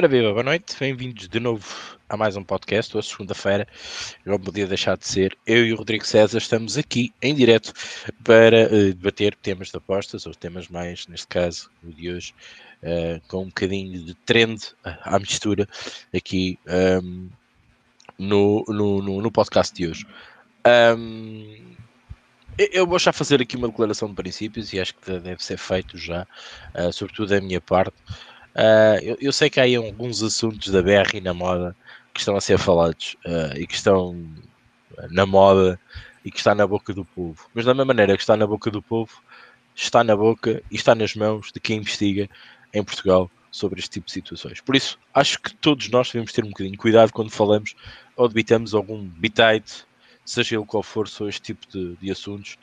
Ora viva, boa noite, bem-vindos de novo a mais um podcast. Hoje, segunda-feira, não podia deixar de ser. Eu e o Rodrigo César estamos aqui em direto para uh, debater temas de apostas, ou temas mais, neste caso, o de hoje, uh, com um bocadinho de trend à mistura aqui um, ehm, no, no, no, no, podcast de hoje. Um, ehm, eu vou já fazer aqui uma declaração de princípios e acho que deve ser feito já, uh, sobretudo da minha parte. Uh, eu, eu, sei que há aí alguns assuntos da BR e na moda que estão a ser falados uh, e que estão na moda e que está na boca do povo. Mas da mesma maneira que está na boca do povo, está na boca e está nas mãos de quem investiga em Portugal sobre este tipo de situações. Por isso, acho que todos nós devemos ter um bocadinho de cuidado quando falamos ou debitamos algum bitite, seja ele qual for, sobre este tipo de, de assuntos,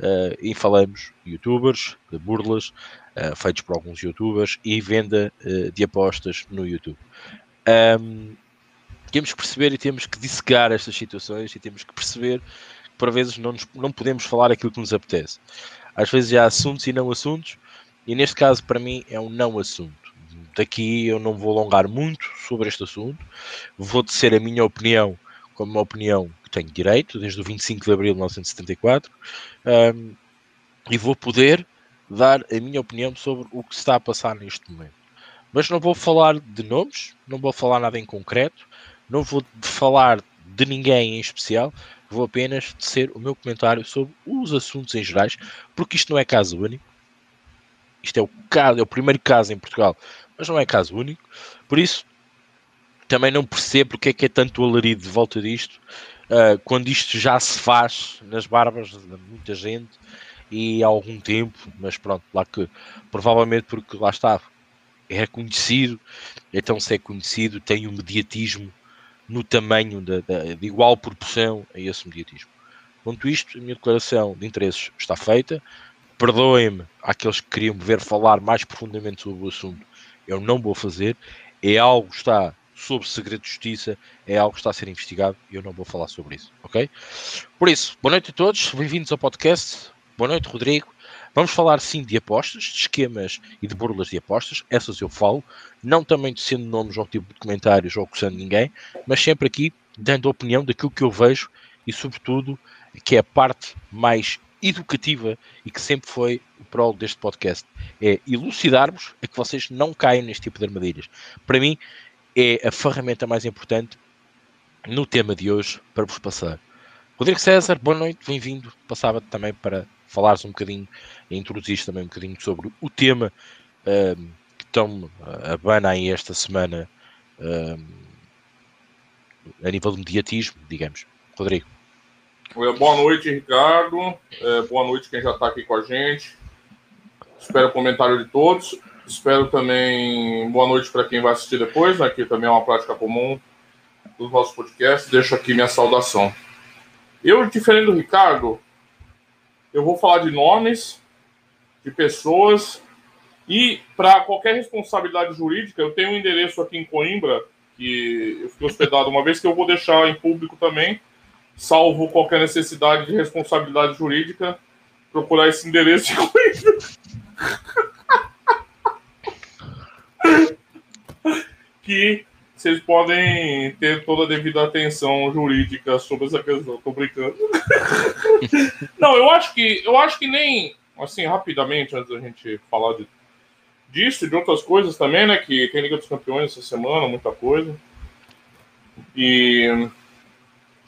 uh, e falamos de youtubers, de burlas, uh, feitos por alguns youtubers e venda uh, de apostas no YouTube. Um, temos que perceber e temos que dissecar estas situações e temos que perceber que por vezes não, nos, não podemos falar aquilo que nos apetece. Às vezes há assuntos e não assuntos, e neste caso para mim é um não assunto. Daqui eu não vou alongar muito sobre este assunto, vou dizer a minha opinião como uma opinião que tenho direito, desde o 25 de abril de 1974, um, e vou poder dar a minha opinião sobre o que se está a passar neste momento. Mas não vou falar de nomes, não vou falar nada em concreto, não vou falar de ninguém em especial, vou apenas ser o meu comentário sobre os assuntos em gerais, porque isto não é caso único. Isto é o, caso, é o primeiro caso em Portugal, mas não é caso único. Por isso, também não percebo porque é que é tanto alarido de volta disto, uh, quando isto já se faz nas barbas de muita gente e há algum tempo, mas pronto, lá que provavelmente porque lá está, é conhecido, então se é conhecido, tem um mediatismo no tamanho de igual proporção a esse mediatismo. Quanto isto, a minha declaração de interesses está feita. Perdoem-me àqueles que queriam ver falar mais profundamente sobre o assunto. Eu não vou fazer. É algo que está sob segredo de justiça, é algo que está a ser investigado e eu não vou falar sobre isso, ok? Por isso, boa noite a todos, bem-vindos ao podcast. Boa noite, Rodrigo. Vamos falar sim de apostas, de esquemas e de burlas de apostas, essas eu falo, não também sendo nomes ou tipo de comentários ou acusando ninguém, mas sempre aqui dando a opinião daquilo que eu vejo e, sobretudo, que é a parte mais educativa e que sempre foi o prol deste podcast. É elucidarmos a que vocês não caiam neste tipo de armadilhas. Para mim, é a ferramenta mais importante no tema de hoje para vos passar. Rodrigo César, boa noite, bem-vindo. Passava também para falares um bocadinho introduzir também um bocadinho sobre o tema um, que estão a bana aí esta semana um, a nível de mediatismo, digamos. Rodrigo. Boa noite, Ricardo. É, boa noite quem já está aqui com a gente. Espero o comentário de todos. Espero também boa noite para quem vai assistir depois, né, que também é uma prática comum dos nossos podcasts. Deixo aqui minha saudação. Eu, diferente do Ricardo, eu vou falar de nomes, de pessoas, e para qualquer responsabilidade jurídica, eu tenho um endereço aqui em Coimbra, que eu fiquei hospedado uma vez, que eu vou deixar em público também, salvo qualquer necessidade de responsabilidade jurídica, procurar esse endereço em Coimbra. que vocês podem ter toda a devida atenção jurídica sobre essa questão. Tô brincando. Não, eu acho que eu acho que nem assim rapidamente antes da gente falar de, disso de outras coisas também, né? Que tem Liga dos Campeões essa semana, muita coisa. E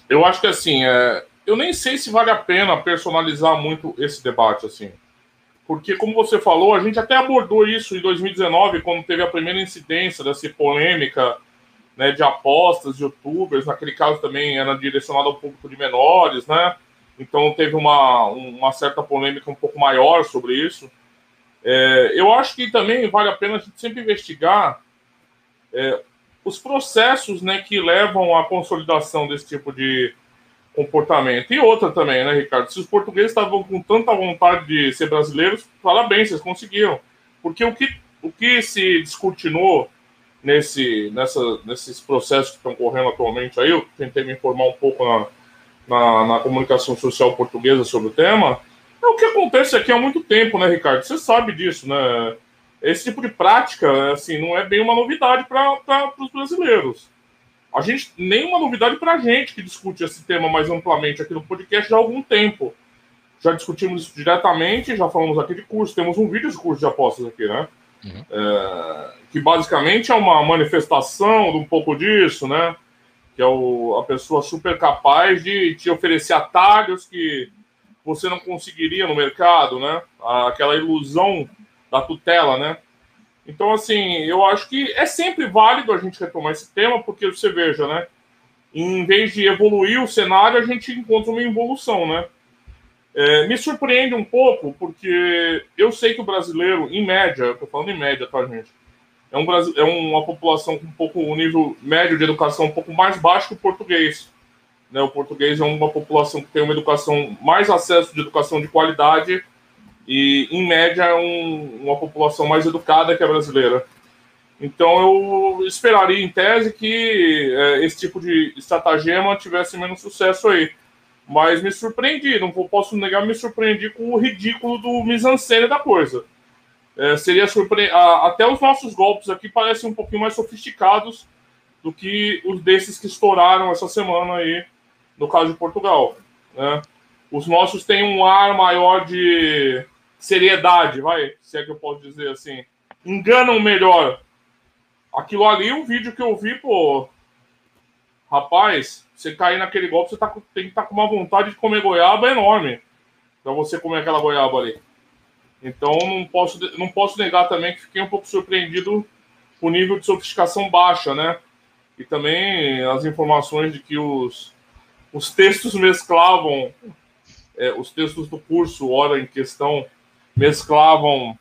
eu acho que assim, é, eu nem sei se vale a pena personalizar muito esse debate assim. Porque, como você falou, a gente até abordou isso em 2019, quando teve a primeira incidência dessa polêmica né, de apostas, de youtubers. Naquele caso também era direcionado ao público de menores, né? Então teve uma, uma certa polêmica um pouco maior sobre isso. É, eu acho que também vale a pena a gente sempre investigar é, os processos né, que levam à consolidação desse tipo de, comportamento. E outra também, né, Ricardo? Se os portugueses estavam com tanta vontade de ser brasileiros, parabéns, vocês conseguiram. Porque o que, o que se descortinou nesse, nessa, nesses processos que estão correndo atualmente aí, eu tentei me informar um pouco na, na, na, comunicação social portuguesa sobre o tema, é o que acontece aqui há muito tempo, né, Ricardo? Você sabe disso, né? esse tipo de prática, assim, não é bem uma novidade para os brasileiros. A gente, nenhuma novidade para a gente que discute esse tema mais amplamente aqui no podcast há algum tempo. Já discutimos isso diretamente, já falamos aqui de curso, temos um vídeo de curso de apostas aqui, né? Uhum. É, que basicamente é uma manifestação de um pouco disso, né? Que é o, a pessoa super capaz de te oferecer atalhos que você não conseguiria no mercado, né? Aquela ilusão da tutela, né? Então, assim, eu acho que é sempre válido a gente retomar esse tema, porque você veja, né? Em vez de evoluir o cenário, a gente encontra uma evolução, né? É, me surpreende um pouco, porque eu sei que o brasileiro, em média, eu tô falando em média, tá, gente? É, um, é uma população com um pouco um nível médio de educação um pouco mais baixo que o português. Né? O português é uma população que tem uma educação, mais acesso de educação de qualidade e, em média, é um, uma população mais educada que a brasileira. Então, eu esperaria, em tese, que é, esse tipo de estratagema tivesse menos sucesso aí. Mas me surpreendi, não posso negar, me surpreendi com o ridículo do mise-en-scène da coisa. É, seria surpre... Até os nossos golpes aqui parecem um pouquinho mais sofisticados do que os desses que estouraram essa semana aí, no caso de Portugal. Né? Os nossos têm um ar maior de seriedade, vai, se é que eu posso dizer assim. Enganam melhor. Aquilo ali, um vídeo que eu vi, pô. Rapaz, você cair naquele golpe, você tá, tem que estar tá com uma vontade de comer goiaba enorme. Pra você comer aquela goiaba ali. Então, não posso, não posso negar também que fiquei um pouco surpreendido com o nível de sofisticação baixa, né? E também as informações de que os, os textos mesclavam, é, os textos do curso, hora em questão, mesclavam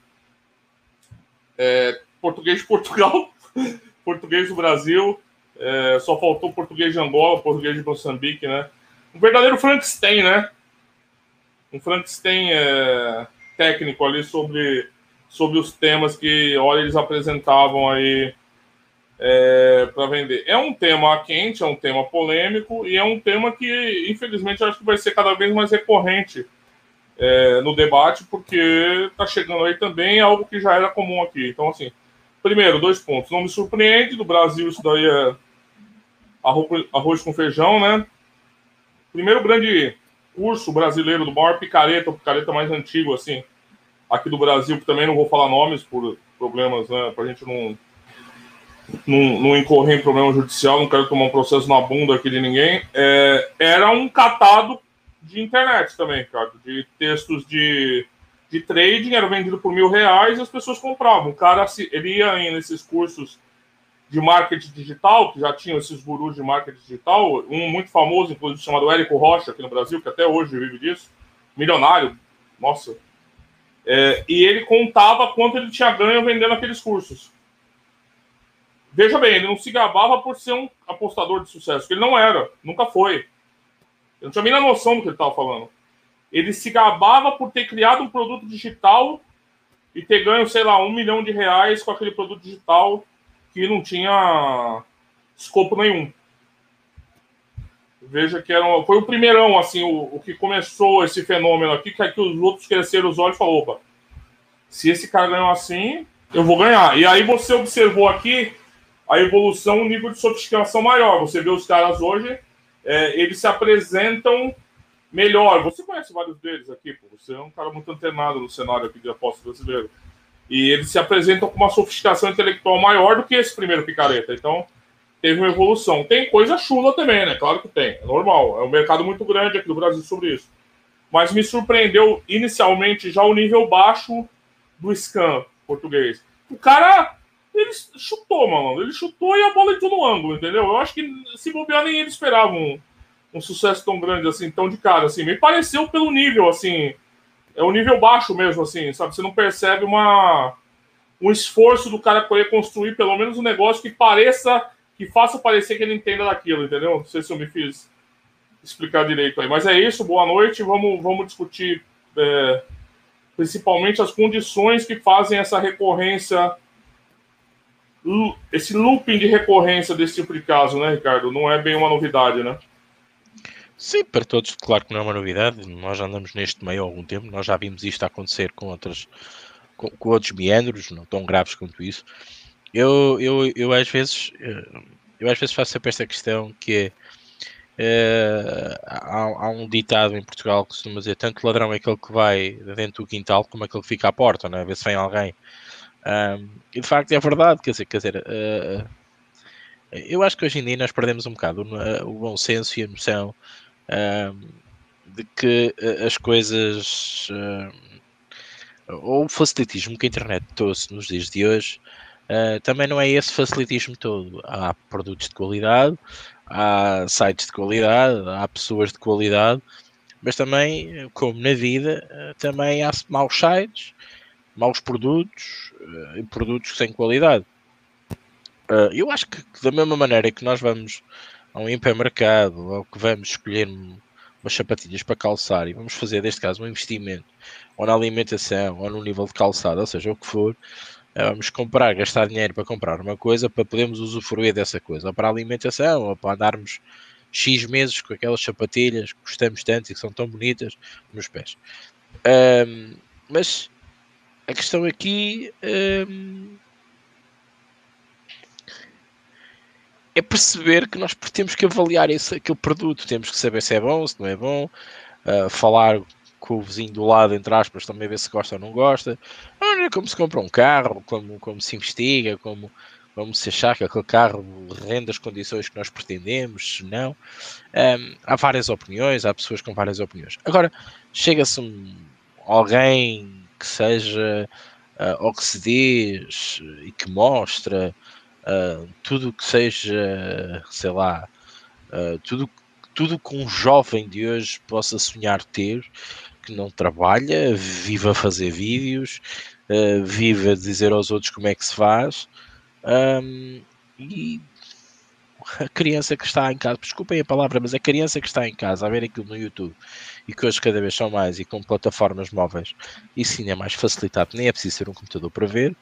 é, português de Portugal, português do Brasil, é, só faltou português de Angola, português de Moçambique, né? Um verdadeiro Frankenstein, né? Um Frankenstein é, técnico ali sobre, sobre os temas que, olha, eles apresentavam aí é, para vender. É um tema quente, é um tema polêmico e é um tema que, infelizmente, acho que vai ser cada vez mais recorrente é, no debate, porque está chegando aí também algo que já era comum aqui. Então, assim, primeiro, dois pontos. Não me surpreende, do Brasil isso daí é arroz, com feijão, né? Primeiro grande curso brasileiro do maior picareta, o picareta mais antigo, assim, aqui do Brasil, que também não vou falar nomes por problemas, né, pra gente não, não, não incorrer em problema judicial, não quero tomar um processo na bunda aqui de ninguém, é, era um catado de internet também, cara, de textos de, de trading, era vendido por mil reais e as pessoas compravam. O cara, ele ia nesses cursos de marketing digital, que já tinham esses gurus de marketing digital, um muito famoso, inclusive, chamado Érico Rocha, aqui no Brasil, que até hoje vive disso, milionário, nossa. É, e ele contava quanto ele tinha ganho vendendo aqueles cursos. Veja bem, ele não se gabava por ser um apostador de sucesso, que ele não era, nunca foi. Eu não tinha nem a noção do que ele estava falando. Ele se gabava por ter criado um produto digital e ter ganho, sei lá, um milhão de reais com aquele produto digital que não tinha escopo nenhum. Veja que era foi o primeirão, assim, o, o, que começou esse fenômeno aqui, que aqui os outros cresceram os olhos e falaram, opa, se esse cara ganhou assim, eu vou ganhar. E aí você observou aqui a evolução, um nível de sofisticação maior. Você vê os caras hoje é, eles se apresentam melhor. Você conhece vários deles aqui, pô. Você é um cara muito antenado no cenário aqui de aposta brasileiro. E eles se apresentam com uma sofisticação intelectual maior do que esse primeiro picareta. Então, teve uma evolução. Tem coisa chula também, né? Claro que tem. É normal. É um mercado muito grande aqui no Brasil sobre isso. Mas me surpreendeu inicialmente já o nível baixo do scan português. O cara ele chutou, mano. Ele chutou e a bola entrou no ângulo, entendeu? Eu acho que se bobear nem ele esperava um, um sucesso tão grande assim, tão de cara, assim. Me pareceu pelo nível, assim. É um nível baixo mesmo, assim, sabe? Você não percebe uma um esforço do cara poder construir pelo menos um negócio que pareça, que faça parecer que ele entenda daquilo, entendeu? Não sei se eu me fiz explicar direito aí. Mas é isso, boa noite. Vamos, vamos discutir é, principalmente as condições que fazem essa recorrência esse looping de recorrência desse tipo de caso, né, Ricardo? Não é bem uma novidade, né? Sim, para todos, claro que não é uma novidade. Nós andamos neste meio há algum tempo, nós já vimos isto acontecer com outras, com, com, outros meandros, não tão graves quanto isso. Eu, eu, eu às vezes eu às vezes faço sempre esta questão que é há, há, um ditado em Portugal que costuma dizer tanto ladrão é aquele que vai dentro do quintal como aquele que fica à porta, não é? ver se vem alguém. Um, e de facto é verdade, quer dizer, quer dizer uh, eu acho que hoje em dia nós perdemos um bocado o, o bom senso e a noção uh, de que uh, as coisas uh, ou o facilitismo que a internet trouxe nos dias de hoje também não é esse facilitismo todo. Há produtos de qualidade, há sites de qualidade, há pessoas de qualidade, mas também, como na vida, também há maus sites, maus produtos e produtos sem qualidade. Uh, eu acho que da mesma maneira que nós vamos a um hipermercado ou que vamos escolher umas sapatilhas para calçar e vamos fazer, neste caso, um investimento ou na alimentação ou no nível de calçado, ou seja, o que for, uh, vamos comprar, gastar dinheiro para comprar uma coisa para podermos usufruir dessa coisa, ou para alimentação, ou para andarmos X meses com aquelas sapatilhas que gostamos tanto e que são tão bonitas nos pés. Um, mas a questão aqui. Um, é perceber que nós temos que avaliar esse, aquele produto, temos que saber se é bom, se não é bom, uh, falar com o vizinho do lado, entre aspas, também ver se gosta ou não gosta. É como se compra um carro, como, como se investiga, como, como se achar que aquele carro rende as condições que nós pretendemos, se não. Um, há várias opiniões, há pessoas com várias opiniões. Agora, chega-se um, alguém que seja uh, ou que se diz e que mostra uh, tudo que seja, sei lá, uh, tudo, tudo que um jovem de hoje possa sonhar ter, que não trabalha, viva a fazer vídeos, uh, viva a dizer aos outros como é que se faz, um, e a criança que está em casa, desculpem a palavra, mas a criança que está em casa a ver aquilo no YouTube e que hoje cada vez são mais e com plataformas móveis, isso sim é mais facilitado, nem é preciso ser um computador para ver,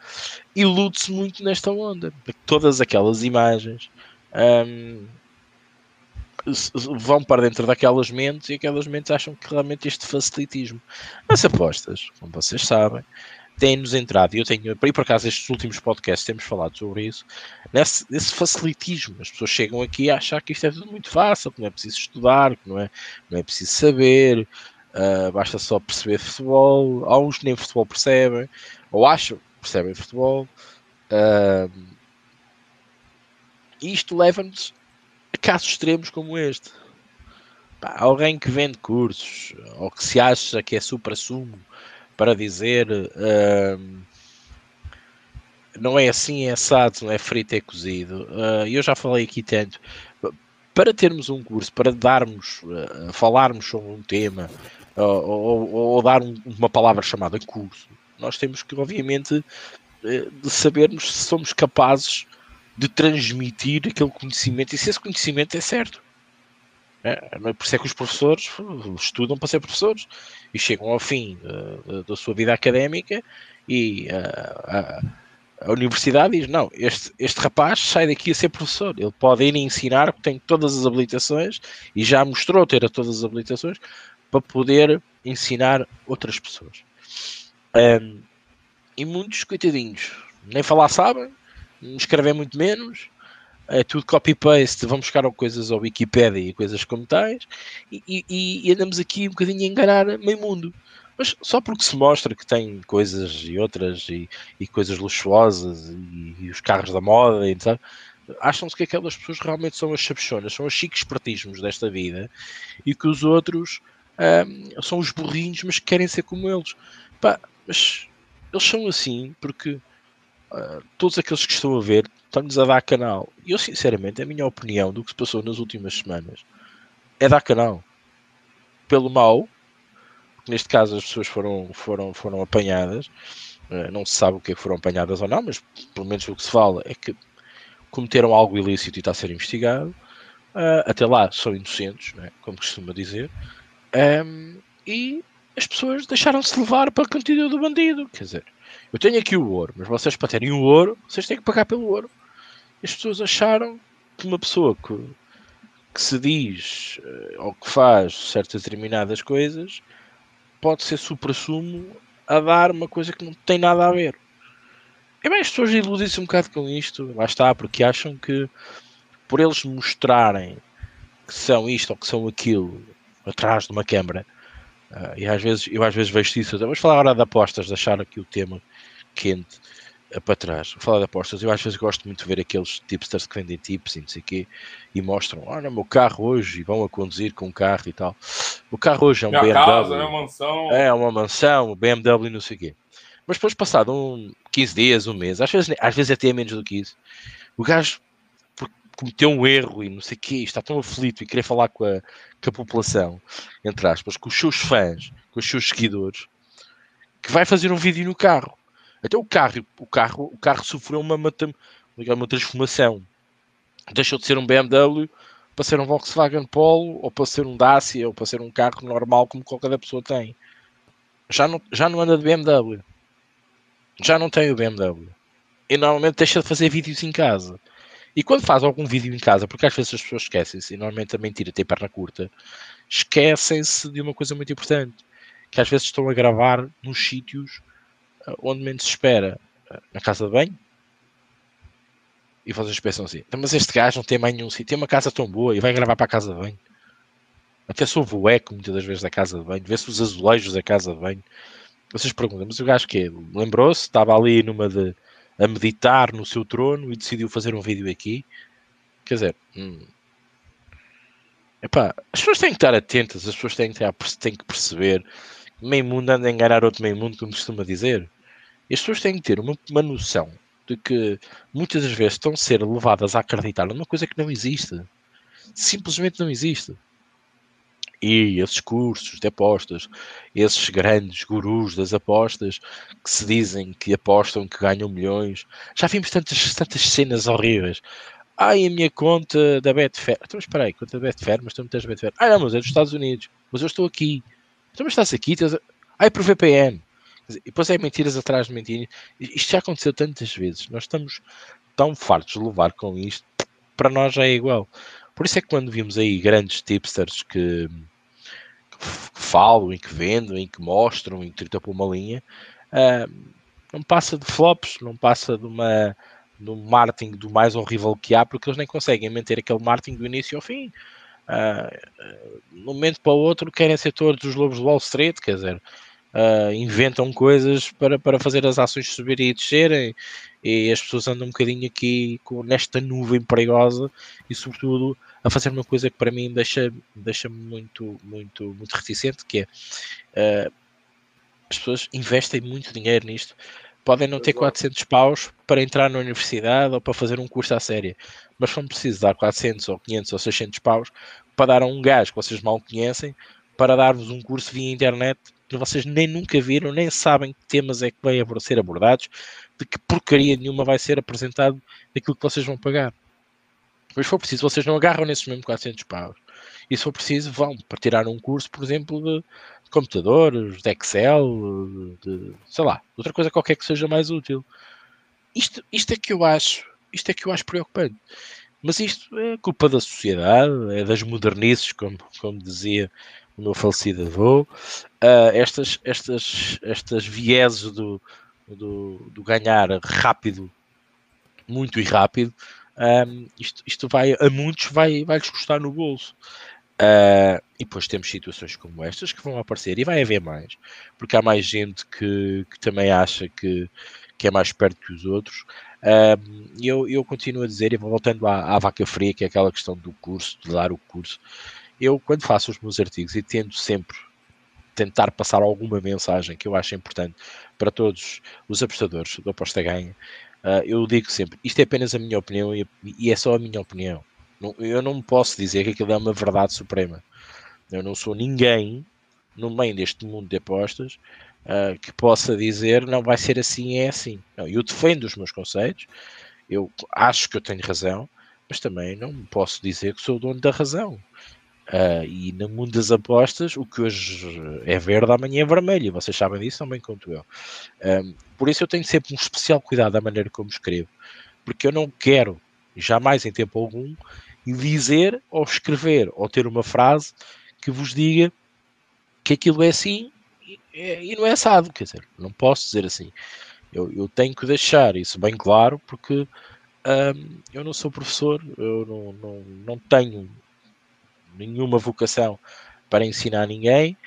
ilude-se muito nesta onda. Todas aquelas imagens um, vão para dentro daquelas mentes e aquelas mentes acham que realmente este facilitismo. As apostas, como vocês sabem, tem-nos entrado, e eu tenho, e por acaso estes últimos podcasts temos falado sobre isso, nesse, nesse facilitismo. As pessoas chegam aqui a achar que isto é tudo muito fácil, que não é preciso estudar, que não é, não é preciso saber, uh, basta só perceber futebol. Há uns que nem futebol percebem, ou acham que percebem futebol. Uh, e isto leva-nos a casos extremos como este. Pá, alguém que vende cursos, ou que se acha que é supra-sumo para dizer uh, não é assim, é assado, não é frito, é cozido. Uh, eu já falei aqui tanto. Para termos um curso, para darmos, uh, falarmos sobre um tema ou, ou, ou, dar um, uma palavra chamada curso, nós temos que, obviamente, de sabermos se somos capazes de transmitir aquele conhecimento e se esse conhecimento é certo. É, por isso é que os professores estudam para ser professores e chegam ao fim uh, da sua vida académica e uh, a, a, universidade diz: Não, este, este rapaz sai daqui a ser professor. Ele pode ir ensinar, tem todas as habilitações e já mostrou ter todas as habilitações para poder ensinar outras pessoas. Um, e muitos coitadinhos nem falar sabem, escrever muito menos é tudo copy-paste, vamos buscar coisas ao Wikipedia e coisas como tais, e, e, e, andamos aqui um bocadinho a enganar meio mundo. Mas só porque se mostra que tem coisas e outras, e, e coisas luxuosas, e, os carros da moda, e acham-se que aquelas pessoas realmente são as chapechonas, são os chiques espertismos desta vida, e que os outros um, são os burrinhos, mas que querem ser como eles. Pá, mas eles são assim porque uh, todos aqueles que estão a ver estão-nos a dar canal. Eu, sinceramente, a minha opinião do que se passou nas últimas semanas é dar canal. Pelo mal, neste caso as pessoas foram, foram, foram apanhadas. Uh, não se sabe o que é que foram apanhadas ou não, mas pelo menos o que se fala é que cometeram algo ilícito e está a ser investigado. Uh, até lá são inocentes, né, como costuma dizer. Um, e as pessoas deixaram-se levar para a cantina do bandido. Quer dizer, eu tenho aqui o ouro, mas vocês para terem o ouro, vocês têm que pagar pelo ouro as pessoas acharam que uma pessoa que, que se diz uh, ou que faz certas determinadas coisas pode ser supra-sumo a dar uma coisa que não tem nada a ver. E bem, as pessoas iludem-se um bocado com isto, lá está, porque acham que por eles mostrarem que são isto ou que são aquilo atrás de uma câmara, uh, e às vezes eu às vezes vejo isso, vamos falar agora de apostas, deixar aqui o tema quente uh, para trás. Vou falar de apostas, eu às vezes gosto muito de ver aqueles tipsters que vendem tips e não sei o quê, e mostram, olha, meu carro hoje, e vão a conduzir com um carro e tal. O carro hoje é um Minha BMW. casa, é uma mansão. É, uma mansão, BMW não sei o quê. Mas depois, passado um 15 dias, um mês, às vezes, às vezes até menos do que isso, o gajo cometeu um erro e não sei o quê, está tão aflito e querer falar com a, com a população, entre aspas, com os seus fãs, com os seus seguidores, que vai fazer um vídeo no carro. Até o carro, o carro, o carro sofreu uma, uma, uma transformação. Deixou de ser um BMW para ser um Volkswagen Polo, ou para ser um Dacia, ou para ser um carro normal como qualquer pessoa tem. Já não, já não anda de BMW já não tem o BMW. E normalmente deixa de fazer vídeos em casa. E quando faz algum vídeo em casa, porque às vezes as pessoas esquecem-se, e normalmente a mentira tem perna curta, esquecem-se de uma coisa muito importante, que às vezes estão a gravar nos sítios onde menos se espera. Eh, na casa de banho. E vocês pensam assim, então, mas este gajo não tem mais nenhum sítio, tem uma casa tão boa e vai gravar para a casa de banho. Até soube o eco muitas das vezes da casa de banho, vê-se os azulejos da casa de banho. Vocês perguntam, mas o gajo que Lembrou-se, estava ali numa de a meditar no seu trono e decidiu fazer um vídeo aqui. Quer dizer, hum, epá, as pessoas têm que estar atentas, as pessoas têm que, têm que perceber meio mundo anda a enganar outro meio mundo, como costuma dizer. As pessoas têm que ter uma, uma noção de que muitas das vezes estão a ser levadas a acreditar numa coisa que não existe. Simplesmente não existe. E esses cursos de apostas, esses grandes gurus das apostas que se dizem que apostam que ganham milhões, já vimos tantas, tantas cenas horríveis. Ai, a minha conta da Betfair. Então, espera aí, conta da Betfair, mas tu não tens Betfair. Ah, não, mas é dos Estados Unidos. Mas eu estou aqui. Então, mas estás aqui? Estás... Ai, por VPN. E depois é mentiras atrás de mentiras. Isto já aconteceu tantas vezes. Nós estamos tão fartos de levar com isto. Para nós já é igual. Por isso é que quando vimos aí grandes tipsters que que falam e que vendem que mostram e que tritam por uma linha, uh, não passa de flops, não passa de uma um marketing do mais horrível que há, porque eles nem conseguem manter aquele marketing do início ao fim. Uh, um momento para o outro querem ser todos os lobos de Wall Street, quer dizer, uh, inventam coisas para, para fazer as ações subirem e descerem, e as pessoas andam um bocadinho aqui com, nesta nuvem perigosa e, sobretudo, a fazer uma coisa que para mim deixa, deixa muito, muito, muito reticente, que é uh, as pessoas investem muito dinheiro nisto. Podem não ter 400 paus para entrar na universidade ou para fazer um curso à séria, mas vão precisar dar 400 ou 500 ou 600 paus para dar a um gajo que vocês mal conhecem para dar-vos um curso via internet que vocês nem nunca viram, nem sabem que temas é que vão ser abordados, de que porcaria nenhuma vai ser apresentado daquilo que vocês vão pagar. Mas se for preciso, vocês não agarram nesses mesmos 400 paus. E se for preciso, vão para tirar um curso, por exemplo, de, computadores, de Excel, de, sei lá, outra coisa qualquer que seja mais útil. Isto, isto é que eu acho, isto é que eu acho preocupante. Mas isto é culpa da sociedade, é das modernices, como, como dizia o meu falecido avô. Uh, estas, estas, estas vieses do, do, do ganhar rápido, muito e rápido, um, isto, isto vai a muitos vai, vai lhes custar no bolso. Uh, e depois temos situações como estas que vão aparecer e vai haver mais, porque há mais gente que, que também acha que, que é mais perto que os outros. E eu, eu continuo a dizer, e voltando à, à, vaca fria, que é aquela questão do curso, de dar o curso, eu quando faço os meus artigos e tento sempre tentar passar alguma mensagem que eu acho importante para todos os apostadores do Aposta Ganha, Uh, eu digo sempre, isto é apenas a minha opinião e, e é só a minha opinião. Não, eu não posso dizer que aquilo é uma verdade suprema. Eu não sou ninguém no meio deste mundo de apostas uh, que possa dizer não vai ser assim, é assim. Não, eu defendo os meus conceitos, eu acho que eu tenho razão, mas também não posso dizer que sou o dono da razão. Uh, e no mundo das apostas, o que hoje é verde, amanhã é vermelho. E vocês sabem disso também quanto eu. Por isso eu tenho sempre um especial cuidado da maneira como escrevo. Porque eu não quero, jamais em tempo algum, dizer ou escrever ou ter uma frase que vos diga que aquilo é assim é, e não é assado, quer dizer, não posso dizer assim. Eu, eu tenho que deixar isso bem claro porque um, eu não sou professor, eu não, não, não tenho nenhuma vocação para ensinar ninguém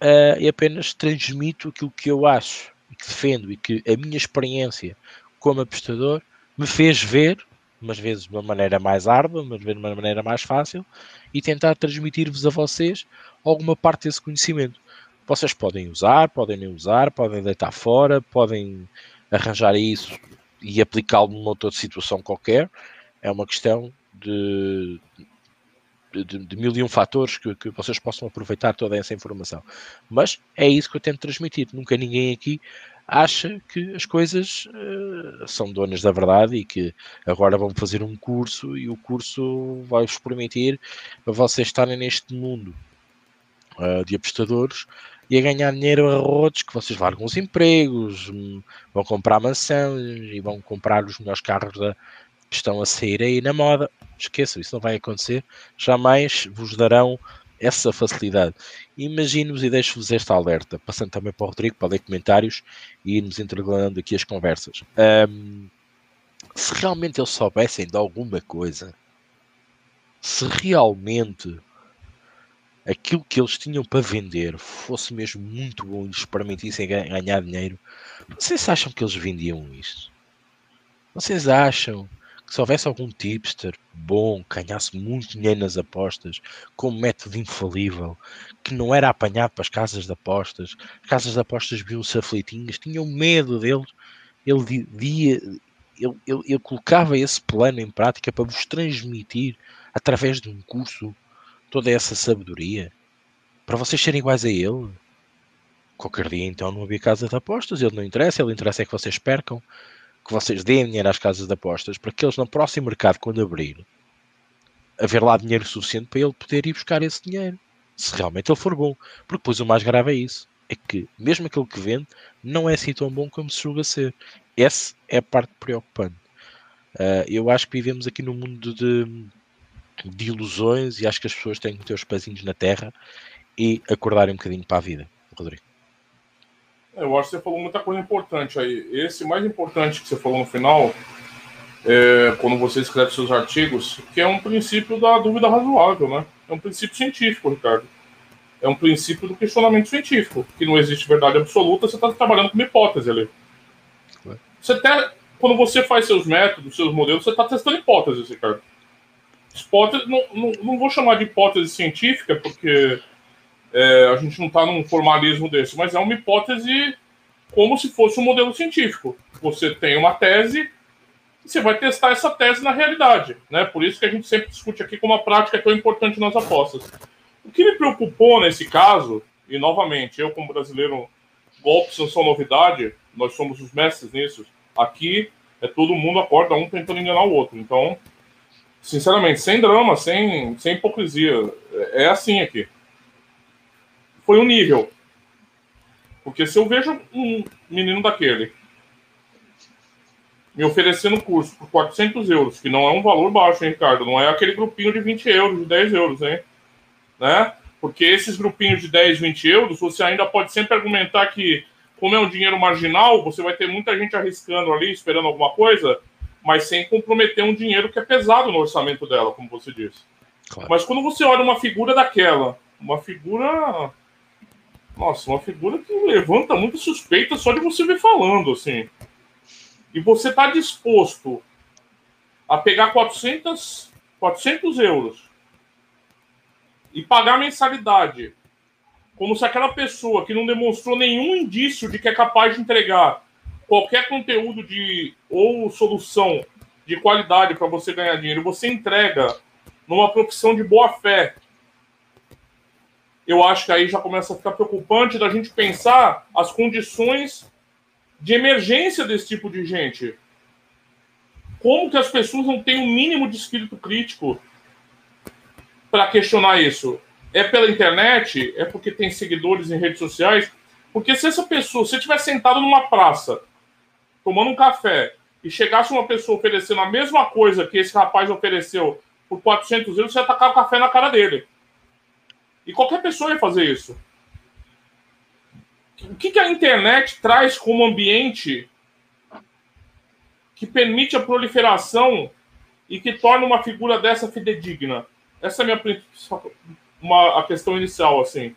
uh, e apenas transmito aquilo que eu acho e que defendo e que a minha experiência como apostador me fez ver, umas vezes de uma maneira mais árdua, umas vezes de uma maneira mais fácil, e tentar transmitir-vos a vocês alguma parte desse conhecimento. Vocês podem usar, podem nem usar, podem deitar fora, podem arranjar isso e aplicá-lo numa outra situação qualquer. É uma questão de, de, de, mil e um fatores que, que, vocês possam aproveitar toda essa informação. Mas é isso que eu tento transmitir. Nunca ninguém aqui acha que as coisas uh, são donas da verdade e que agora vão fazer um curso e o curso vai vos permitir a vocês estarem neste mundo uh, de apostadores e a ganhar dinheiro a rodos que vocês largam os empregos, hum, vão comprar mansões e vão comprar os melhores carros da, estão a sair aí na moda. Esqueçam, isso não vai acontecer. Jamais vos darão essa facilidade. Imagino-vos e deixo-vos esta alerta, passando também para o Rodrigo, para ler comentários e irmos intercalando aqui as conversas. Um, se realmente eles soubessem de alguma coisa, se realmente aquilo que eles tinham para vender fosse mesmo muito bom e lhes permitissem ganhar dinheiro, vocês acham que eles vendiam isto? Vocês acham se houvesse algum tipster bom, ganhasse muito dinheiro nas apostas, com um método infalível, que não era apanhado para as casas de apostas, as casas de apostas viam-se aflitinhas, tinham medo dele, ele, dia, ele, ele, ele colocava esse plano em prática para vos transmitir, através de um curso, toda essa sabedoria para vocês serem iguais a ele. Qualquer dia então não havia casa de apostas, ele não interessa, ele interessa é que vocês percam, que vocês deem dinheiro às casas de apostas para que eles no próximo mercado, quando abrir, haver lá dinheiro suficiente para ele poder ir buscar esse dinheiro. Se realmente ele for bom. Porque depois o mais grave é isso. É que mesmo aquele que vende não é assim tão bom como se julga ser. Essa é a parte preocupante. Uh, eu acho que vivemos aqui num mundo de, de ilusões e acho que as pessoas têm que ter os pezinhos na terra e acordarem um bocadinho para a vida. Rodrigo. Eu acho que você falou muita coisa importante aí. Esse mais importante que você falou no final, é, quando você escreve seus artigos, que é um princípio da dúvida razoável, né? É um princípio científico, Ricardo. É um princípio do questionamento científico, que não existe verdade absoluta, você está trabalhando com uma hipótese ali. Você até, quando você faz seus métodos, seus modelos, você está testando hipóteses, Ricardo hipótese, não, não, não, vou chamar de hipótese científica, porque é, a gente não está num formalismo desse, mas é uma hipótese como se fosse um modelo científico. Você tem uma tese e você vai testar essa tese na realidade. Né? Por isso que a gente sempre discute aqui como a prática é tão importante nas apostas. O que me preocupou nesse caso, e novamente, eu como brasileiro, golpes não são novidade, nós somos os mestres nisso. Aqui é todo mundo acorda um tentando enganar o outro. Então, Sinceramente, sem drama, sem, sem hipocrisia. É, assim aqui. Foi um nível. Porque se eu vejo um menino daquele me oferecendo curso por 400 euros, que não é um valor baixo, hein, Ricardo? Não é aquele grupinho de 20 euros, de 10 euros, hein? Né? Porque esses grupinhos de 10, 20 euros, você ainda pode sempre argumentar que, como é um dinheiro marginal, você vai ter muita gente arriscando ali, esperando alguma coisa, mas sem comprometer um dinheiro que é pesado no orçamento dela, como você disse. Claro. Mas quando você olha uma figura daquela, uma figura. Nossa, uma figura que levanta muita suspeita só de você ver falando, assim. E você está disposto a pegar 400, 400 euros e pagar mensalidade, como se aquela pessoa que não demonstrou nenhum indício de que é capaz de entregar qualquer conteúdo de ou solução de qualidade para você ganhar dinheiro, você entrega numa profissão de boa fé. Eu acho que aí já começa a ficar preocupante da gente pensar as condições de emergência desse tipo de gente. Como que as pessoas não têm o um mínimo de espírito crítico para questionar isso? É pela internet? É porque tem seguidores em redes sociais? Porque se essa pessoa, se estiver sentado numa praça tomando um café e chegasse uma pessoa oferecendo a mesma coisa que esse rapaz ofereceu por 400 euros, você ia tacar o café na cara dele. E qualquer pessoa ia fazer isso. o que, que a internet traz como ambiente que permite a proliferação e que torna uma figura dessa fidedigna? Essa é a minha uma, a questão inicial, assim.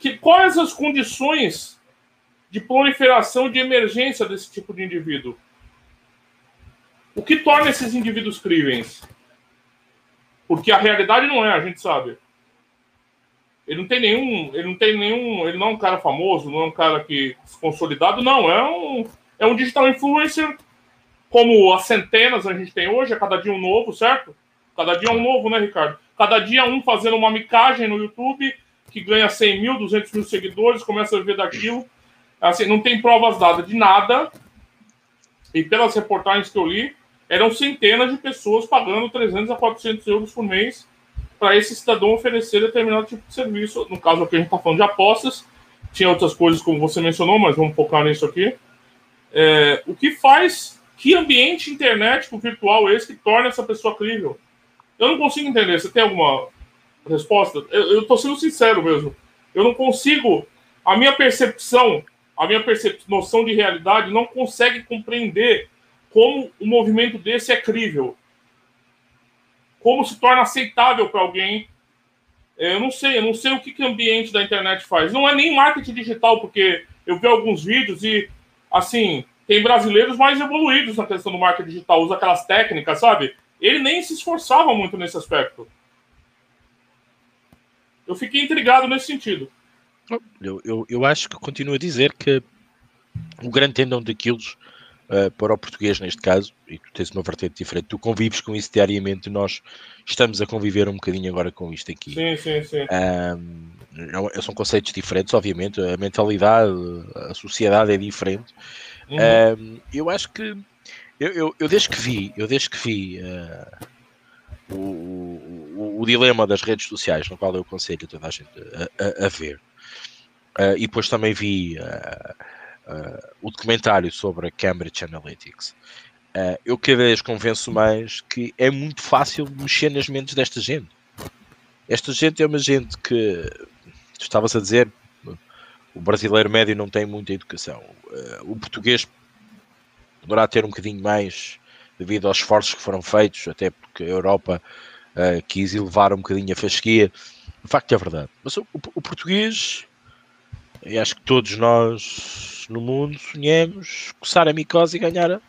Que, quais as condições de proliferação de emergência desse tipo de indivíduo? O que torna esses indivíduos críveis? Porque a realidade não é, a gente sabe. Ele não tem nenhum, ele não tem nenhum, ele não é um cara famoso, não é um cara que consolidado, não, é um é um digital influencer como as centenas a gente tem hoje, é cada dia um novo, certo? Cada dia um novo, né, Ricardo? Cada dia um fazendo uma micagem no YouTube que ganha 100 mil, 200 mil seguidores, começa a ver daquilo. Assim, não tem provas dadas de nada. E pelas reportagens que eu li, eram centenas de pessoas pagando 300 a 400 euros por mês para esse cidadão oferecer determinado tipo de serviço. No caso aqui, a gente está falando de apostas. Tinha outras coisas, como você mencionou, mas vamos focar nisso aqui. É, o que faz, que ambiente internet virtual é esse que torna essa pessoa crível? Eu não consigo entender. Você tem alguma resposta? Eu estou sendo sincero mesmo. Eu não consigo. A minha percepção, a minha percep noção de realidade não consegue compreender como um movimento desse é crível. Como se torna aceitável para alguém. É, eu não sei, eu não sei o que, que o ambiente da internet faz. Não é nem marketing digital, porque eu vi alguns vídeos e, assim, tem brasileiros mais evoluídos na questão do marketing digital, usa aquelas técnicas, sabe? Ele nem se esforçava muito nesse aspecto. Eu fiquei intrigado nesse sentido. Eu, eu, eu acho que continuo a dizer que o grande tendão daquilo uh, para o português neste caso, e tu tens uma vertente diferente, tu convives com isso diariamente, nós estamos a conviver um bocadinho agora com isto aqui. Sim, sim, sim. Um, são conceitos diferentes, obviamente, a mentalidade, a sociedade é diferente. Uhum. Um, eu acho que eu, eu, eu, desde que vi, eu desde que vi uh, o, o, o, dilema das redes sociais, no qual eu aconselho toda a gente a, a, a ver, uh, e depois também vi uh, uh, o documentário sobre a Cambridge Analytics, uh, eu cada vez convenço mais que é muito fácil mexer nas mentes desta gente. Esta gente é uma gente que, tu estavas a dizer, o brasileiro médio não tem muita educação. Uh, o português poderá ter um bocadinho mais devido aos esforços que foram feitos, até porque a Europa uh, quis elevar um bocadinho a fasquia. De facto é verdade. Mas o, o, português, e acho que todos nós no mundo sonhamos coçar a micose e ganhar o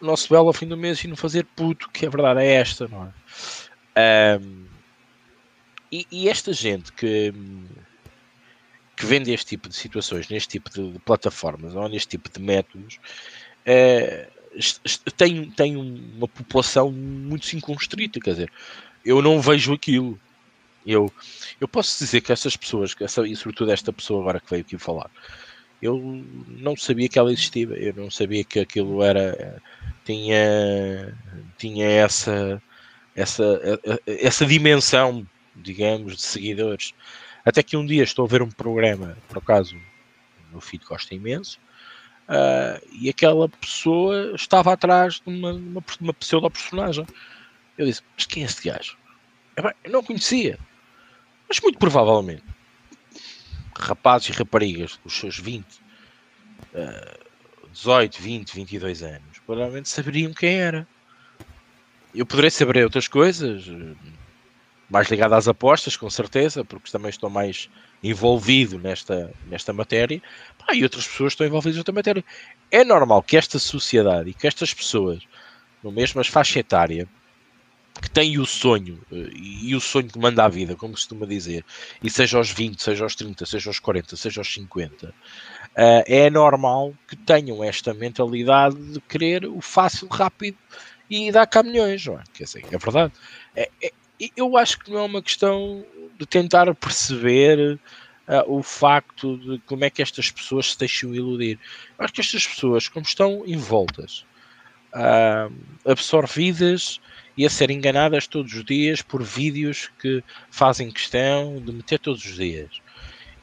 nosso belo ao fim do mês e não fazer puto, que a verdade é esta, não é? Um, e, e, esta gente que, que vende este tipo de situações, neste tipo de, de plataformas ou neste tipo de métodos, é, tem, tem uma população muito circunstrita, quer dizer, eu não vejo aquilo. Eu, eu posso dizer que essas pessoas, essa, e sobretudo esta pessoa agora que veio aqui falar, eu não sabia que ela existia, eu não sabia que aquilo era tinha tinha essa essa essa dimensão, digamos, de seguidores. Até que um dia estou a ver um programa, por acaso, meu filho gosta imenso, uh, e aquela pessoa estava atrás de uma, uma, uma pseudo-personagem. Eu disse, mas quem é este gajo? Eu não conhecia, mas muito provavelmente rapazes e raparigas dos seus 20, uh, 18, 20, 22 anos, provavelmente saberiam quem era. Eu poderei saber outras coisas, mais ligado às apostas, com certeza, porque também estou mais envolvido nesta, nesta matéria, e outras pessoas estão envolvidas nesta matéria. É normal que esta sociedade e que estas pessoas, no mesmo faixa etária, que tem o sonho eh, e o sonho que manda a vida, como costuma dizer, e seja aos 20, seja aos 30, seja aos 40, seja aos 50, eh, é normal que tenham esta mentalidade de querer o fácil, rápido e dar caminhões, não é? Quer dizer, é verdade. É, é, eu acho que não é uma questão de tentar perceber uh, o facto de como é que estas pessoas se deixam iludir. Eu acho que estas pessoas, como estão envoltas, uh, absorvidas e a ser enganadas todos os dias por vídeos que fazem questão de meter todos os dias.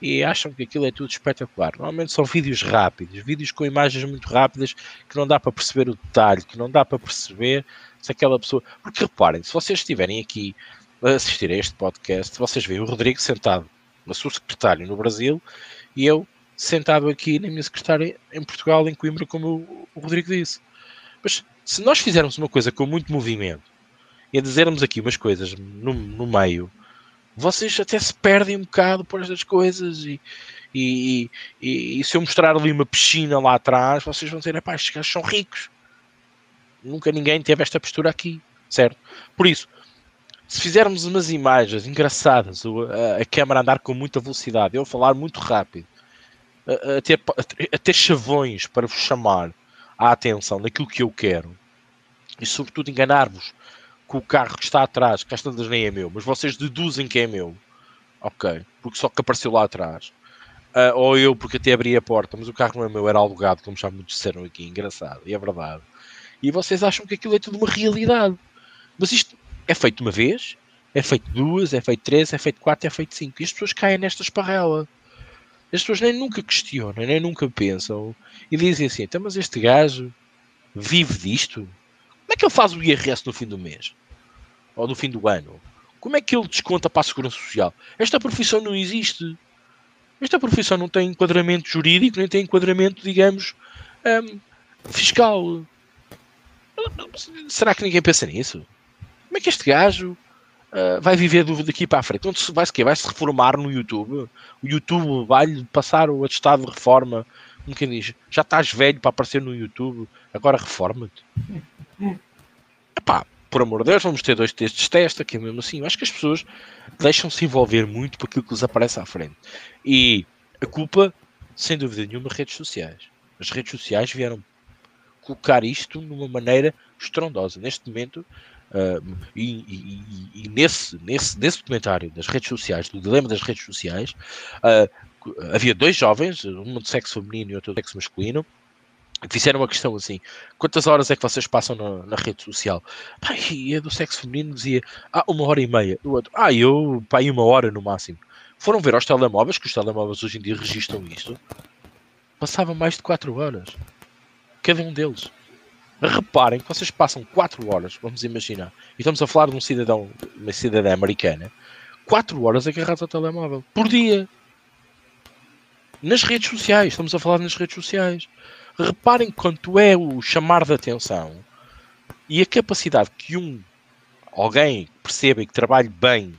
E acham que aquilo é tudo espetacular. Normalmente são vídeos rápidos, vídeos com imagens muito rápidas que não dá para perceber o detalhe, que não dá para perceber se aquela pessoa. Porque reparem, se vocês estiverem aqui a assistir a este podcast, vocês veem o Rodrigo sentado na sua secretária no Brasil E eu, sentado aqui na minha secretária em Portugal, em Coimbra, como o Rodrigo disse. Mas se nós fizermos uma coisa com muito movimento e a dizermos aqui umas coisas no, no meio, vocês até se perdem um bocado por estas coisas e, e, e, e, se eu mostrar ali uma piscina lá atrás, vocês vão dizer, rapaz, estes gajos são ricos. Nunca ninguém teve esta postura aqui, certo? Por isso, se fizermos umas imagens engraçadas, a, a câmera andar com muita velocidade, eu falar muito rápido, a, a, ter, a ter chavões para vos chamar a atenção daquilo que eu quero, e sobretudo enganar-vos com o carro que está atrás, que às tantas nem é meu, mas vocês deduzem que é meu, ok, porque só que apareceu lá atrás. Uh, ou eu porque até abri a porta, mas o carro não é meu, era alugado, como já muitos disseram aqui, engraçado, e é verdade. E vocês acham que aquilo é tudo uma realidade. Mas isto é feito uma vez, é feito duas, é feito três, é feito quatro, é feito cinco. E as pessoas caem nesta esparrela. As pessoas nem nunca questionam, nem nunca pensam e dizem assim: então, mas este gajo vive disto? Como é que ele faz o IRS no fim do mês? Ou no fim do ano? Como é que ele desconta para a Segurança Social? Esta profissão não existe. Esta profissão não tem enquadramento jurídico, nem tem enquadramento, digamos, um, fiscal. Será que ninguém pensa nisso? Como é que este gajo uh, vai viver daqui para a frente? Onde se vai se Vai se reformar no YouTube? O YouTube vai-lhe passar o atestado de reforma? Como quem diz, já estás velho para aparecer no YouTube, agora reforma-te. Epá, por amor de Deus, vamos ter dois testes testa, que é mesmo assim. Eu acho que as pessoas deixam-se envolver muito por aquilo que lhes aparece à frente. E a culpa, sem dúvida nenhuma, redes sociais. As redes sociais vieram colocar isto numa maneira estrondosa. Neste momento, uh, e, e, e, nesse, nesse, nesse documentário das redes sociais, do dilema das redes sociais, uh, havia dois jovens, um de sexo feminino e outro de sexo masculino, fizeram uma questão assim: quantas horas é que vocês passam na, na rede social? E a do sexo feminino dizia: ah, uma hora e meia. O outro, ah, eu, pai, uma hora no máximo. Foram ver aos telemóveis, que os telemóveis hoje em dia registram isto. Passava mais de 4 horas. Cada um deles. Reparem que vocês passam 4 horas, vamos imaginar, e estamos a falar de um cidadão, uma cidadã americana, 4 horas agarrados ao telemóvel por dia. Nas redes sociais, estamos a falar nas redes sociais. Reparem quanto é o chamar de atenção e a capacidade que um alguém perceba e que trabalhe bem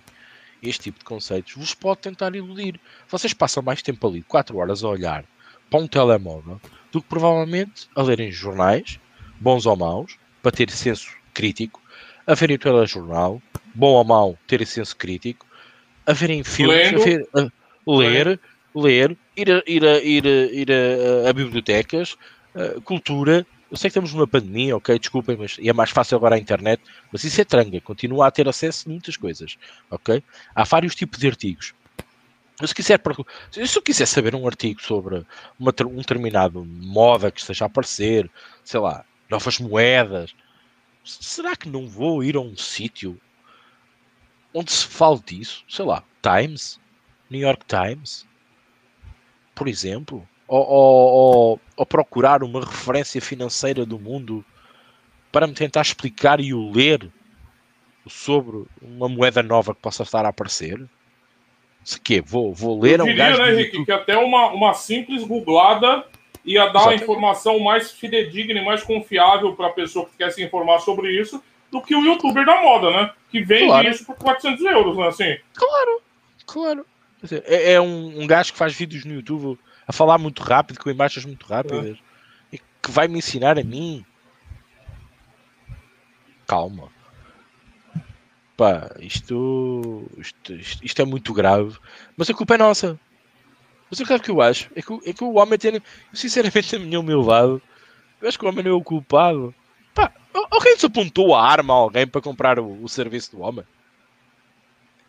este tipo de conceitos vos pode tentar iludir. Vocês passam mais tempo ali, 4 horas a olhar para um telemóvel, do que provavelmente a lerem jornais, bons ou maus, para ter senso crítico, a verem o telejornal, bom ou mau, ter senso crítico, a verem filmes, a, ver, a ler, ler, ir a, ir a, ir a, ir a, a bibliotecas, cultura. Eu sei que estamos numa pandemia, ok, desculpem, mas é mais fácil agora a internet, mas isso é tranga, continua a ter acesso a muitas coisas, ok? Há vários tipos de artigos. Se, quiser, se eu quiser saber um artigo sobre uma, um determinado moda que esteja a aparecer, sei lá, novas moedas, será que não vou ir a um sítio onde se fale disso? Sei lá, Times, New York Times, por exemplo, ou, ou, ou, procurar uma referência financeira do mundo para me tentar explicar e o ler sobre uma moeda nova que possa estar a aparecer? Se quê? Vou, vou ler Eu diria, um gajo né, Henrique, que até uma, uma simples googlada ia dar Exatamente. a informação mais fidedigna e mais confiável para a pessoa que quer se informar sobre isso do que o youtuber da moda, né? Que vende claro. isso por 400 euros, né? Assim. Claro, claro. É, é um, um gajo que faz vídeos no YouTube a falar muito rápido, com imagens muito rápidas, é. e que vai me ensinar a mim. Calma. Pá, isto, isto, isto, isto é muito grave, mas a culpa é nossa. Mas o que é que eu acho? É que, é que o homem tem, sinceramente, a minha humildade, eu acho que o homem não é o culpado. Pá, alguém apontou a arma a alguém para comprar o, o serviço do homem?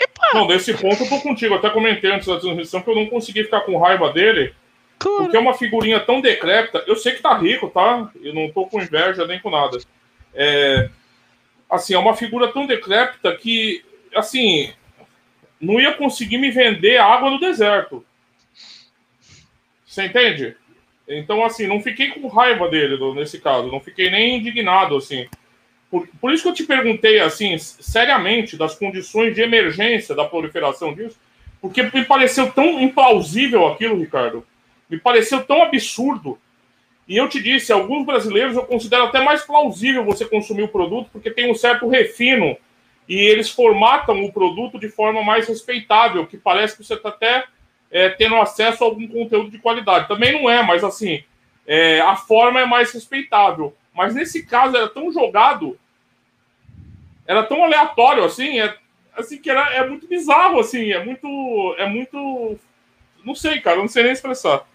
Epá. Não, nesse ponto eu tô contigo. Até comentei antes da transmissão que eu não consegui ficar com raiva dele. Claro. Porque é uma figurinha tão decrépita. Eu sei que tá rico, tá? Eu não tô com inveja nem com nada. É, assim, é uma figura tão decrépita que, assim, não ia conseguir me vender água no deserto. Você entende? Então, assim, não fiquei com raiva dele nesse caso. Não fiquei nem indignado, assim. Por, por, isso que eu te perguntei, assim, seriamente, das condições de emergência da proliferação disso, Porque me pareceu tão implausível aquilo, Ricardo. Me pareceu tão absurdo. E eu te disse, alguns brasileiros eu considero até mais plausível você consumir o produto, porque tem um certo refino e eles formatam o produto de forma mais respeitável, que parece que você está até é, tendo acesso a algum conteúdo de qualidade. Também não é, mas assim, é, a forma é mais respeitável. Mas nesse caso era tão jogado, era tão aleatório assim, é, assim que era, é muito bizarro, assim, é muito, é muito, não sei, cara, não sei nem expressar.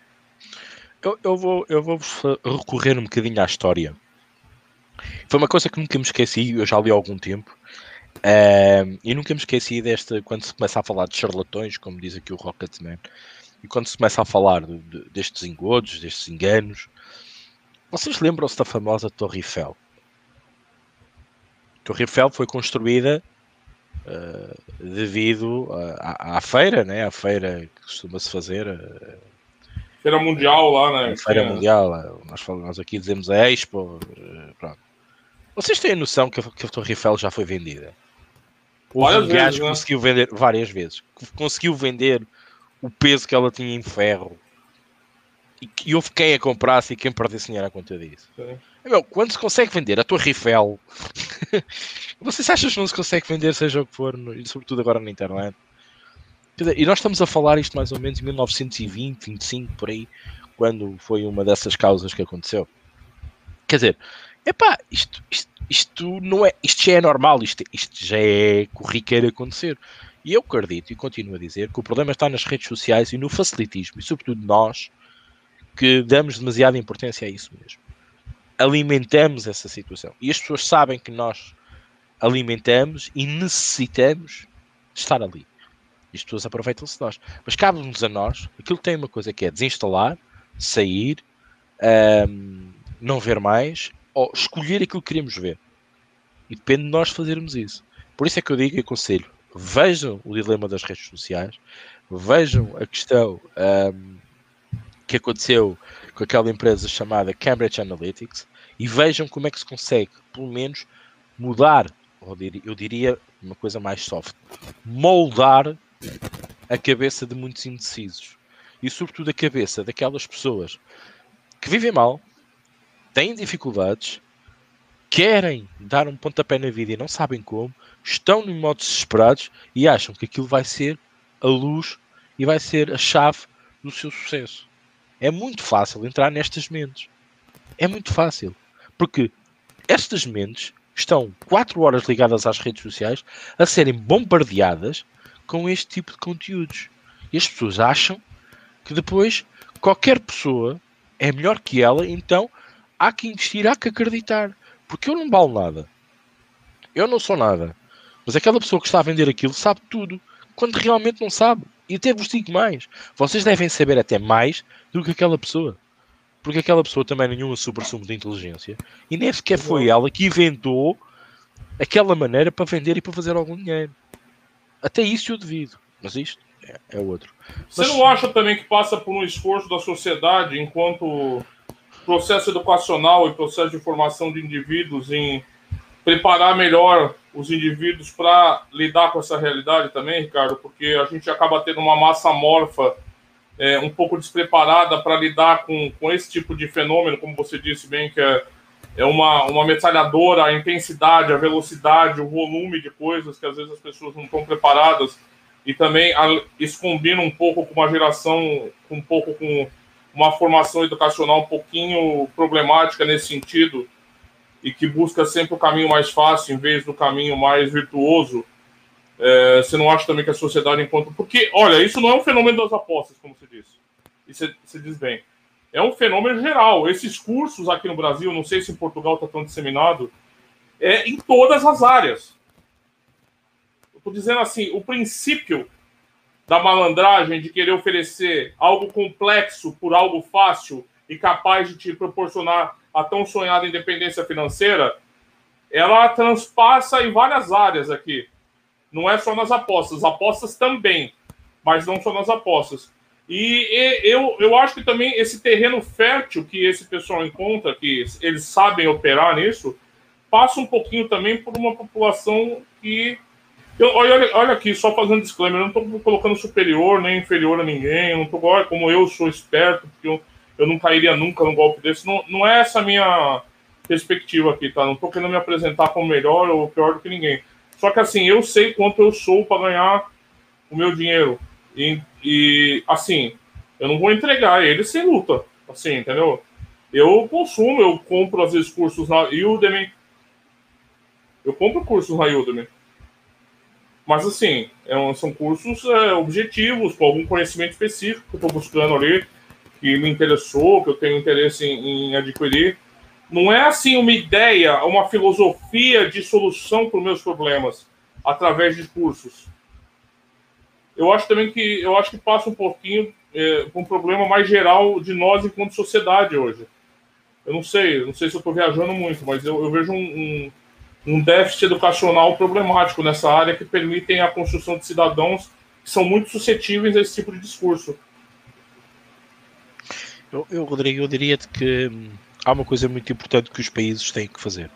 Eu, eu, vou, eu vou recorrer um bocadinho à história. Foi uma coisa que nunca me esqueci, eu já li há algum tempo, Uh, e nunca me esqueci desta, quando se começa a falar de charlatões, como diz aqui o Rocketman, e quando se começa a falar de, de, destes engodos, destes enganos, vocês lembram-se da famosa Torre Eiffel? A Torre Eiffel foi construída uh, devido à, à, feira, né? à feira que costuma-se fazer. Uh, feira Mundial lá, né? Feira Mundial, nós, nós aqui dizemos a Expo, pronto. Vocês têm a noção que a, que a Torre Eiffel já foi vendida? O um gajo né? conseguiu vender várias vezes. Conseguiu vender o peso que ela tinha em ferro. E, e houve quem a comprasse e quem perdesse dinheiro à conta disso. Meu, quando se consegue vender a Torre Eiffel, vocês acham que não se consegue vender, seja o que for, no, e sobretudo agora na internet? Dizer, e nós estamos a falar isto mais ou menos em 1920, 25, por aí, quando foi uma dessas causas que aconteceu. Quer dizer, epá, isto, isto, isto não é, isto já é normal, isto, isto já é corriqueiro acontecer. E eu acredito e continuo a dizer que o problema está nas redes sociais e no facilitismo, e sobretudo nós, que damos demasiada importância a isso mesmo. Alimentamos essa situação. E as pessoas sabem que nós alimentamos e necessitamos estar ali. E as pessoas aproveitam-se de nós. Mas cabe-nos a nós, aquilo tem uma coisa que é desinstalar, sair, um, não ver mais ou escolher aquilo que queremos ver. E depende de nós fazermos isso. Por isso é que eu digo e aconselho: vejam o dilema das redes sociais, vejam a questão um, que aconteceu com aquela empresa chamada Cambridge Analytics e vejam como é que se consegue, pelo menos, mudar, eu diria uma coisa mais soft, moldar a cabeça de muitos indecisos e, sobretudo, a cabeça daquelas pessoas que vivem mal, têm dificuldades, querem dar um pontapé na vida e não sabem como, estão em modos desesperados e acham que aquilo vai ser a luz e vai ser a chave do seu sucesso. É muito fácil entrar nestas mentes. É muito fácil. Porque estas mentes estão 4 horas ligadas às redes sociais a serem bombardeadas com este tipo de conteúdos. E as pessoas acham que depois qualquer pessoa é melhor que ela, então há que investir, há que acreditar. Porque eu não valo nada. Eu não sou nada. Mas aquela pessoa que está a vender aquilo sabe tudo. Quando realmente não sabe. E até vos digo mais. Vocês devem saber até mais do que aquela pessoa. Porque aquela pessoa também nenhuma super sumo de inteligência. E nem sequer foi ela que inventou aquela maneira para vender e para fazer algum dinheiro. Até isso eu devido. Mas isto é, é outro. Você Mas... não acha também que passa por um esforço da sociedade enquanto processo educacional e processo de formação de indivíduos em preparar melhor os indivíduos para lidar com essa realidade também, Ricardo, porque a gente acaba tendo uma massa morfa é, um pouco despreparada para lidar com, com esse tipo de fenômeno, como você disse bem, que é, é uma, uma metralhadora, a intensidade, a velocidade, o volume de coisas que às vezes as pessoas não estão preparadas, e também a, isso combina um pouco com uma geração, um pouco com uma formação educacional um pouquinho problemática nesse sentido e que busca sempre o caminho mais fácil em vez do caminho mais virtuoso, é, você não acha também que a sociedade encontra. Porque, olha, isso não é um fenômeno das apostas, como você disse. E você, diz bem. É um fenômeno geral. Esses cursos aqui no Brasil, não sei se em Portugal está tão disseminado, é em todas as áreas. Estou dizendo assim, o princípio da malandragem de querer oferecer algo complexo por algo fácil e capaz de te proporcionar a tão sonhada independência financeira, ela transpassa em várias áreas aqui. Não é só nas apostas, apostas também, mas não só nas apostas. E, e eu, eu acho que também esse terreno fértil que esse pessoal encontra, que eles sabem operar nisso, passa um pouquinho também por uma população que Eu, olha, olha aqui, só fazendo disclaimer, eu não estou colocando superior nem inferior a ninguém, não olha, como eu sou esperto, porque eu, eu não cairia nunca num golpe desse. Não, não é essa a minha perspectiva aqui, tá? Não estou querendo me apresentar como melhor ou pior do que ninguém. Só que assim, eu sei quanto eu sou para ganhar o meu dinheiro. E, e, assim, eu não vou entregar ele sem luta. Assim, entendeu? Eu consumo, eu compro às vezes cursos na Udemy. Eu compro cursos na Udemy. Mas assim, é são cursos é, objetivos, com algum conhecimento específico que eu estou buscando ali, que me interessou, que eu tenho interesse em, em adquirir. Não é assim uma ideia, uma filosofia de solução para os meus problemas através de cursos. Eu acho também que eu acho que passa um pouquinho é, um problema mais geral de nós enquanto sociedade hoje. Eu não sei, não sei se eu estou viajando muito, mas eu, eu vejo um, um, um, déficit educacional problemático nessa área que permitem a construção de cidadãos que são muito suscetíveis a esse tipo de discurso. Eu, eu Rodrigo, eu diria que hum, há uma coisa muito importante que os países têm que fazer.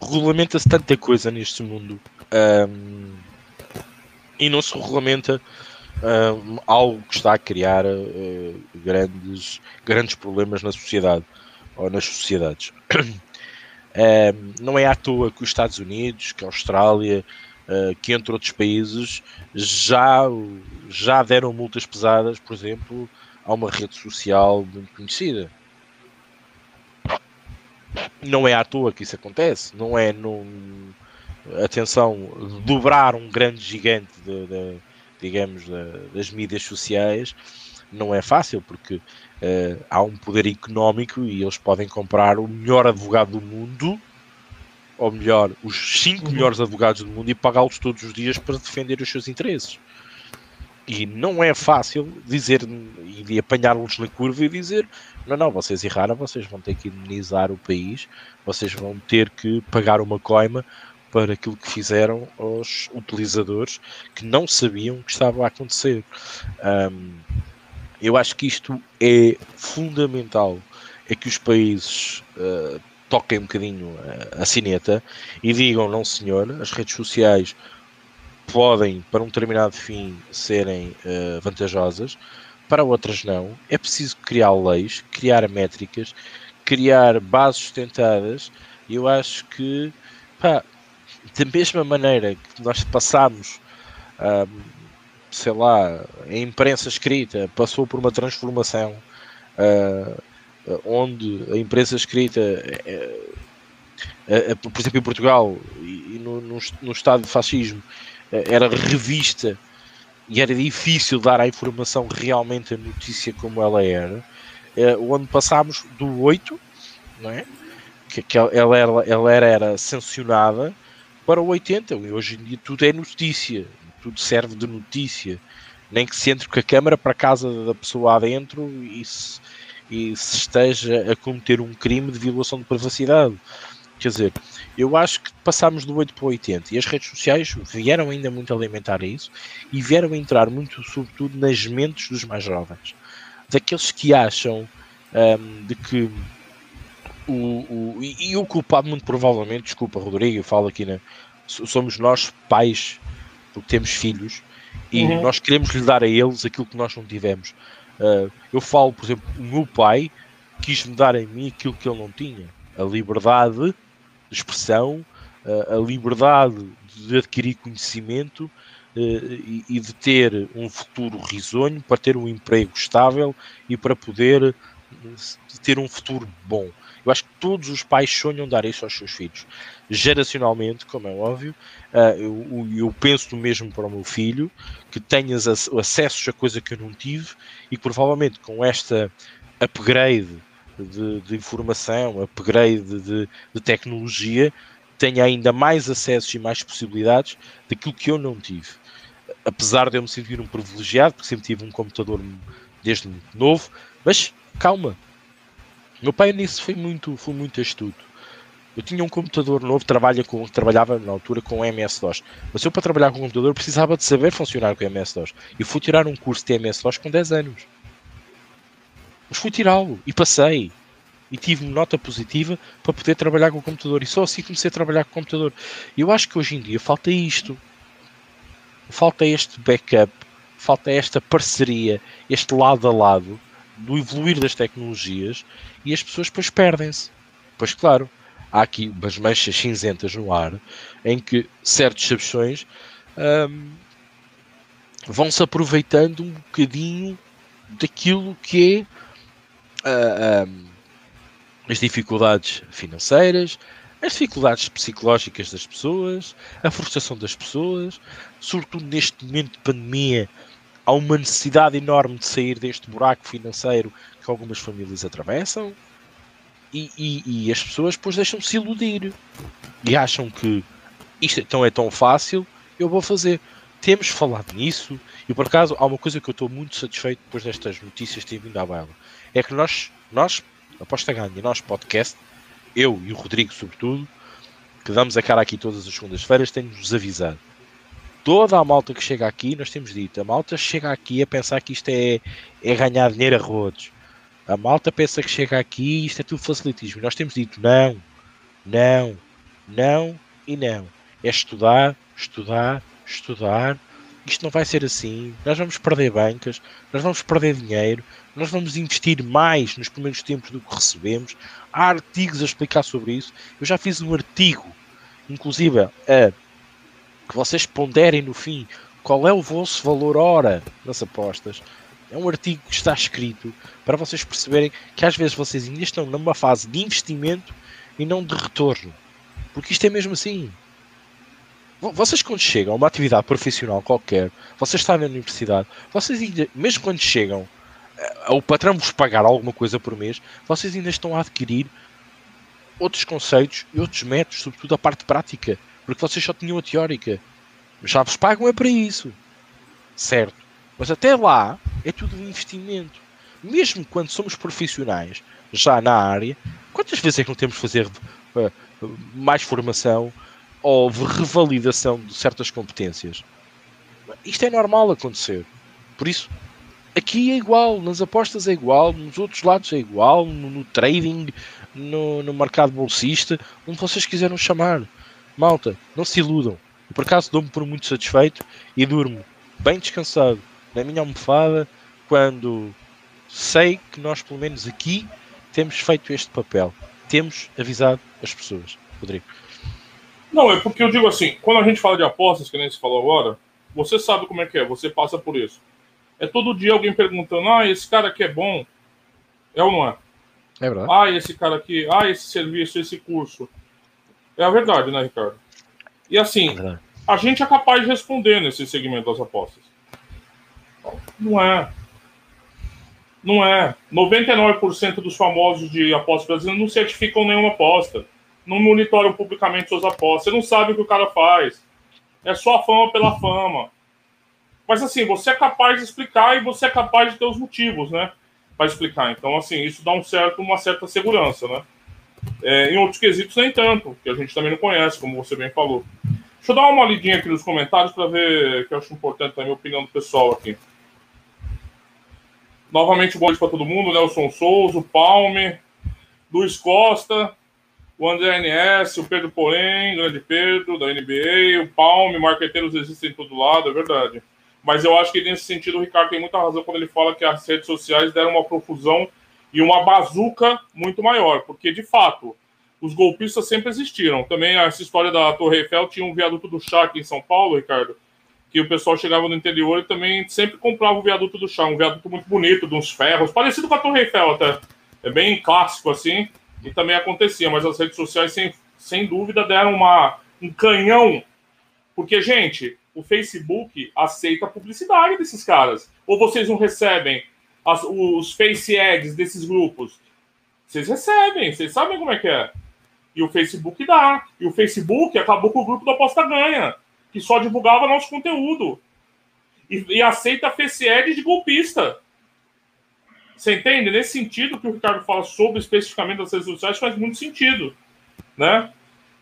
Regulamenta-se tanta coisa neste mundo um, e não se regulamenta um, algo que está a criar uh, grandes, grandes problemas na sociedade ou nas sociedades. um, não é à toa que os Estados Unidos, que a Austrália, uh, que entre outros países já, já deram multas pesadas, por exemplo, a uma rede social muito conhecida não é à toa que isso acontece, não é num, atenção, dobrar um grande gigante de, de digamos, de, das mídias sociais não é fácil porque uh, há um poder económico e eles podem comprar o melhor advogado do mundo ou melhor, os cinco uhum. melhores advogados do mundo e pagá-los todos os dias para defender os seus interesses. E não é fácil dizer e apanhar-los na curva e dizer: não, não, vocês erraram, vocês vão ter que indemnizar o país, vocês vão ter que pagar uma coima para aquilo que fizeram aos utilizadores que não sabiam que estava a acontecer. Um, eu acho que isto é fundamental, é que os países uh, toquem um bocadinho a, a sineta e digam, não senhor, as redes sociais podem, para um determinado fim, serem uh, vantajosas, para outras não. É preciso criar leis, criar métricas, criar bases sustentadas. E eu acho que, pá, da mesma maneira que nós passamos, sei lá, a imprensa escrita passou por uma transformação uh, onde a imprensa escrita, uh, uh, por exemplo, em Portugal e no, no, no estado de fascismo, era revista e era difícil dar a informação realmente a notícia como ela era. onde passámos do 8, não é? que, que ela, era, ela era, era sancionada para o 80. Hoje em dia tudo é notícia, tudo serve de notícia. Nem que se entre com a câmara para a casa da pessoa adentro e se, e se esteja a cometer um crime de violação de privacidade. Quer dizer, eu acho que passámos do 8 para o 80 e as redes sociais vieram ainda muito alimentar isso e vieram entrar muito, sobretudo, nas mentes dos mais jovens. Daqueles que acham um, de que o, o, e, e, o culpado, muito provavelmente, desculpa, Rodrigo, eu falo aqui, somos nós pais, porque temos filhos e uhum. nós queremos lhe dar a eles aquilo que nós não tivemos. Uh, eu falo, por exemplo, o meu pai quis-me dar a mim aquilo que ele não tinha: a liberdade de expressão, uh, a liberdade de adquirir conhecimento uh, e, de ter um futuro risonho, para ter um emprego estável e para poder ter um futuro bom. Eu acho que todos os pais sonham dar isso aos seus filhos. Geracionalmente, como é óbvio, eu, penso mesmo para o meu filho que tenhas acesso a coisa que eu não tive e que provavelmente com esta upgrade de, de informação, upgrade de, de tecnologia, tenha ainda mais acessos e mais possibilidades daquilo que eu não tive. Apesar de eu me sentir um privilegiado, porque sempre tive um computador desde muito novo, mas calma, meu pai nisso foi muito, foi muito astuto. Eu tinha um computador novo, trabalha com, trabalhava na altura com MS-DOS. Mas eu para trabalhar com o computador precisava de saber funcionar com MS-DOS. E fui tirar um curso de MS-DOS com 10 anos. Mas fui tirá-lo e passei. E tive nota positiva para poder trabalhar com o computador. E só assim comecei a trabalhar com o computador. Eu acho que hoje em dia falta isto. falta este backup, falta esta parceria, este lado a lado do evoluir das tecnologias e as pessoas depois perdem-se. Pois claro, há aqui umas manchas cinzentas no ar em que certos sabições hum, vão-se aproveitando um bocadinho daquilo que é uh, as dificuldades financeiras, as dificuldades psicológicas das pessoas, a frustração das pessoas, sobretudo neste momento de pandemia, há uma necessidade enorme de sair deste buraco financeiro que algumas famílias atravessam e, e, e as pessoas depois deixam-se iludir e acham que isto então é tão fácil, eu vou fazer. Temos falado nisso e por acaso há uma coisa que eu estou muito satisfeito depois destas notícias terem vindo à baila. É que nós, nós Aposta Ganha, nós podcast, eu e o Rodrigo sobretudo, que damos a cara aqui todas as segundas-feiras, temos-nos avisado toda a malta que chega aqui, nós temos dito, a malta chega aqui a pensar que isto é, é ganhar dinheiro a rodos. A malta pensa que chega aqui e isto é tudo facilitismo. Nós temos dito não, não, não e não. É estudar, estudar, estudar. Isto não vai ser assim. Nós vamos perder bancas, nós vamos perder dinheiro, nós vamos investir mais nos primeiros tempos do que recebemos. Há artigos a explicar sobre isso. Eu já fiz um artigo, inclusive a que vocês ponderem no fim qual é o vosso valor hora nas apostas. É um artigo que está escrito para vocês perceberem que às vezes vocês ainda estão numa fase de investimento e não de retorno. Porque isto é mesmo assim. Vocês quando chegam a uma atividade profissional qualquer, vocês estão na universidade, vocês ainda, mesmo quando chegam ao patrão vos pagar alguma coisa por mês, vocês ainda estão a adquirir outros conceitos e outros métodos, sobretudo a parte prática porque vocês só tinham a teórica. Já vos pagam é para isso. Certo. Mas até lá é tudo um investimento. Mesmo quando somos profissionais, já na área, quantas vezes é que não temos de fazer uh, mais formação ou revalidação de certas competências? Isto é normal acontecer. Por isso, aqui é igual, nas apostas é igual, nos outros lados é igual, no, no trading, no, no mercado bolsista, onde vocês quiseram chamar. Malta, não se iludam. por acaso dou-me por muito satisfeito e durmo bem descansado na minha almofada quando sei que nós, pelo menos aqui, temos feito este papel. Temos avisado as pessoas. Rodrigo. Não, é porque eu digo assim, quando a gente fala de apostas, que nem se falou agora, você sabe como é que é, você passa por isso. É todo dia alguém perguntando, ah, esse cara aqui é bom. É ou não é? É verdade. Ah, esse cara aqui, ah, esse serviço, esse curso. É a verdade, né, Ricardo? E assim, é a gente é capaz de responder nesse segmento das apostas. Não é. Não é. 99% dos famosos de apostas brasileiras não certificam nenhuma aposta. Não monitoram publicamente suas apostas. Você não sabe o que o cara faz. É só a fama pela fama. Mas assim, você é capaz de explicar e você é capaz de ter os motivos, né? Para explicar. Então, assim, isso dá um certo, uma certa segurança, né? É, em outros quesitos, nem tanto, que a gente também não conhece, como você bem falou. Deixa eu dar uma lidinha aqui nos comentários para ver, que eu acho importante a opinião do pessoal aqui. Novamente, bom dia para todo mundo. Nelson Souza, o Palme, Luiz Costa, o André NS, o Pedro Porém, grande Pedro, da NBA, o Palme, marqueteiros existem em todo lado, é verdade. Mas eu acho que nesse sentido o Ricardo tem muita razão quando ele fala que as redes sociais deram uma profusão e uma bazuca muito maior, porque de fato os golpistas sempre existiram. Também essa história da Torre Eiffel tinha um viaduto do chá aqui em São Paulo, Ricardo, que o pessoal chegava no interior e também sempre comprava o viaduto do chá, um viaduto muito bonito, de uns ferros, parecido com a Torre Eiffel até. É bem clássico assim, e também acontecia, mas as redes sociais sem, sem dúvida deram uma, um canhão, porque, gente, o Facebook aceita a publicidade desses caras. Ou vocês não recebem as, os face ads desses grupos. Vocês recebem, vocês sabem como é que é. E o Facebook dá. E o Facebook acabou com o grupo da Aposta Ganha, que só divulgava nosso conteúdo. E, e aceita face ad de golpista. Você entende? Nesse sentido que o Ricardo fala sobre especificamente as redes sociais faz muito sentido, né?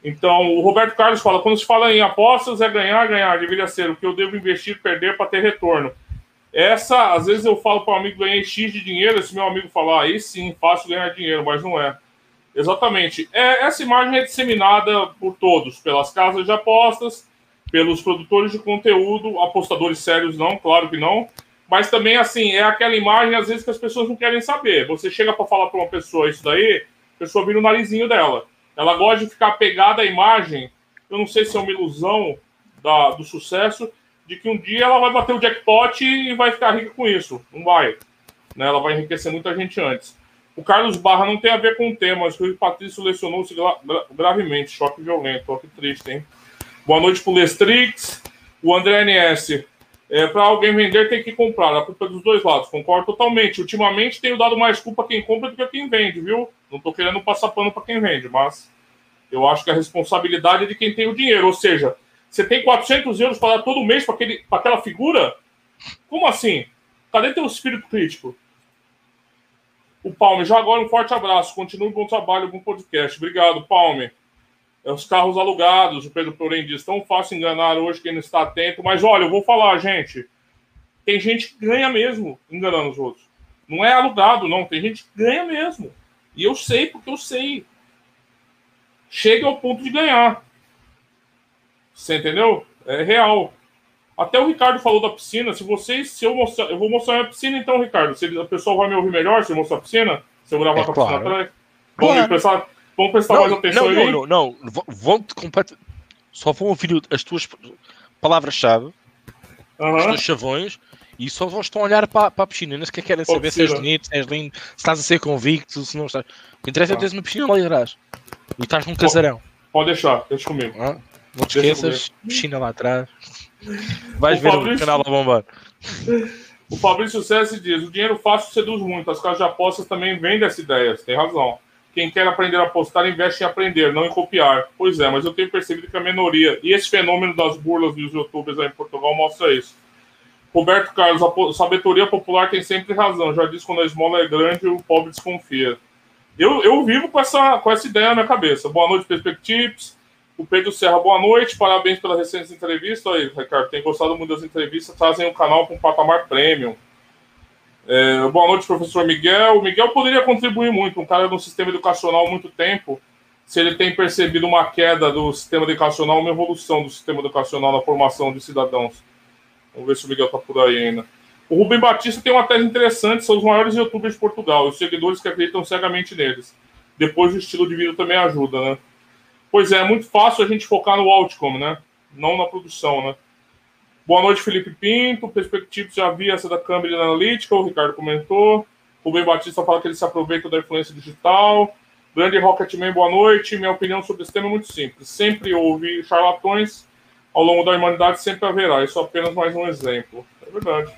Então, o Roberto Carlos fala, quando se fala em apostas, é ganhar, ganhar. Deveria ser o que eu devo investir, perder para ter retorno. Essa, às vezes eu falo para um amigo ganhei X de dinheiro, esse meu amigo fala, ah, aí sim, fácil ganhar dinheiro, mas não é. Exatamente. É, essa imagem é disseminada por todos, pelas casas de apostas, pelos produtores de conteúdo, apostadores sérios não, claro que não, mas também assim, é aquela imagem às vezes que as pessoas não querem saber. Você chega para falar para uma pessoa isso daí, a pessoa vira o narizinho dela. Ela gosta de ficar pegada à imagem, eu não sei se é uma ilusão da, do sucesso, de que um dia ela vai bater o jackpot e vai ficar rica com isso. Não vai. Né? Ela vai enriquecer muita gente antes. O Carlos Barra não tem a ver com o tema, mas o Patrício lesionou-se gra gravemente. Choque violento. Ó, que triste, hein? Boa noite pro Lestrix. O André NS. É, para alguém vender, tem que comprar. A culpa é dos dois lados. Concordo totalmente. Ultimamente, tenho dado mais culpa a quem compra do que a quem vende, viu? Não estou querendo passar pano para quem vende, mas eu acho que a responsabilidade é de quem tem o dinheiro. Ou seja, você tem 400 euros para dar todo mês para aquela figura? Como assim? Cadê teu espírito crítico? O Palme, já agora um forte abraço. Continue bom trabalho, bom podcast. Obrigado, Palme. É os carros alugados, o Pedro Porém diz. Tão fácil enganar hoje quem não está atento. Mas olha, eu vou falar, gente. Tem gente que ganha mesmo enganando os outros. Não é alugado, não. Tem gente que ganha mesmo. E eu sei, porque eu sei. Chega ao ponto de ganhar. Você entendeu? É real. Até o Ricardo falou da piscina. Se vocês, se eu mostrar, eu vou mostrar a piscina, então, Ricardo. Se a pessoa vai me ouvir melhor se eu mostrar a piscina, se eu gravar é, com a claro. piscina atrás. Vamos claro. prestar, vamos prestar não, mais atenção não, aí. Não, não, não. Vão-te completamente. Só vão ouvir as tuas palavras-chave, uhum. os teus chavões, e só vão estão a olhar para, para a piscina. Não sequer querem saber se és bonito, se és lindo, se estás a ser convicto, se não estás. O que interessa é teres uma piscina lá atrás. E estás num casarão. Pode deixar, deixa comigo. Ah, não te esqueças, piscina lá atrás. Vais o ver Fabrício... o canal da bombar. O Fabrício César diz: o dinheiro fácil seduz muito. As casas de apostas também vendem essa ideia. Você tem razão. Quem quer aprender a apostar, investe em aprender, não em copiar. Pois é, mas eu tenho percebido que a minoria. E esse fenômeno das burlas dos youtubers aí em Portugal mostra isso. Roberto Carlos, a sabedoria popular tem sempre razão. Já disse quando a esmola é grande, o pobre desconfia. Eu, eu vivo com essa, com essa ideia na minha cabeça. Boa noite, Perspectives. O Pedro Serra, boa noite, parabéns pelas recentes entrevistas. Aí, Ricardo, tem gostado muito das entrevistas, trazem o canal com patamar premium. É, boa noite, professor Miguel. O Miguel poderia contribuir muito, um cara no sistema educacional há muito tempo, se ele tem percebido uma queda do sistema educacional, uma evolução do sistema educacional na formação de cidadãos. Vamos ver se o Miguel está por aí ainda. O Rubem Batista tem uma tese interessante, são os maiores youtubers de Portugal, os seguidores que acreditam cegamente neles. Depois o estilo de vida também ajuda, né? Pois é, é muito fácil a gente focar no outcome, né? Não na produção, né? Boa noite, Felipe Pinto. Perspectiva já havia essa da Cambridge Analytica, o Ricardo comentou. Ben Batista fala que ele se aproveita da influência digital. Grande Rocketman, boa noite. Minha opinião sobre esse tema é muito simples. Sempre houve charlatões ao longo da humanidade, sempre haverá. Isso é apenas mais um exemplo. É verdade.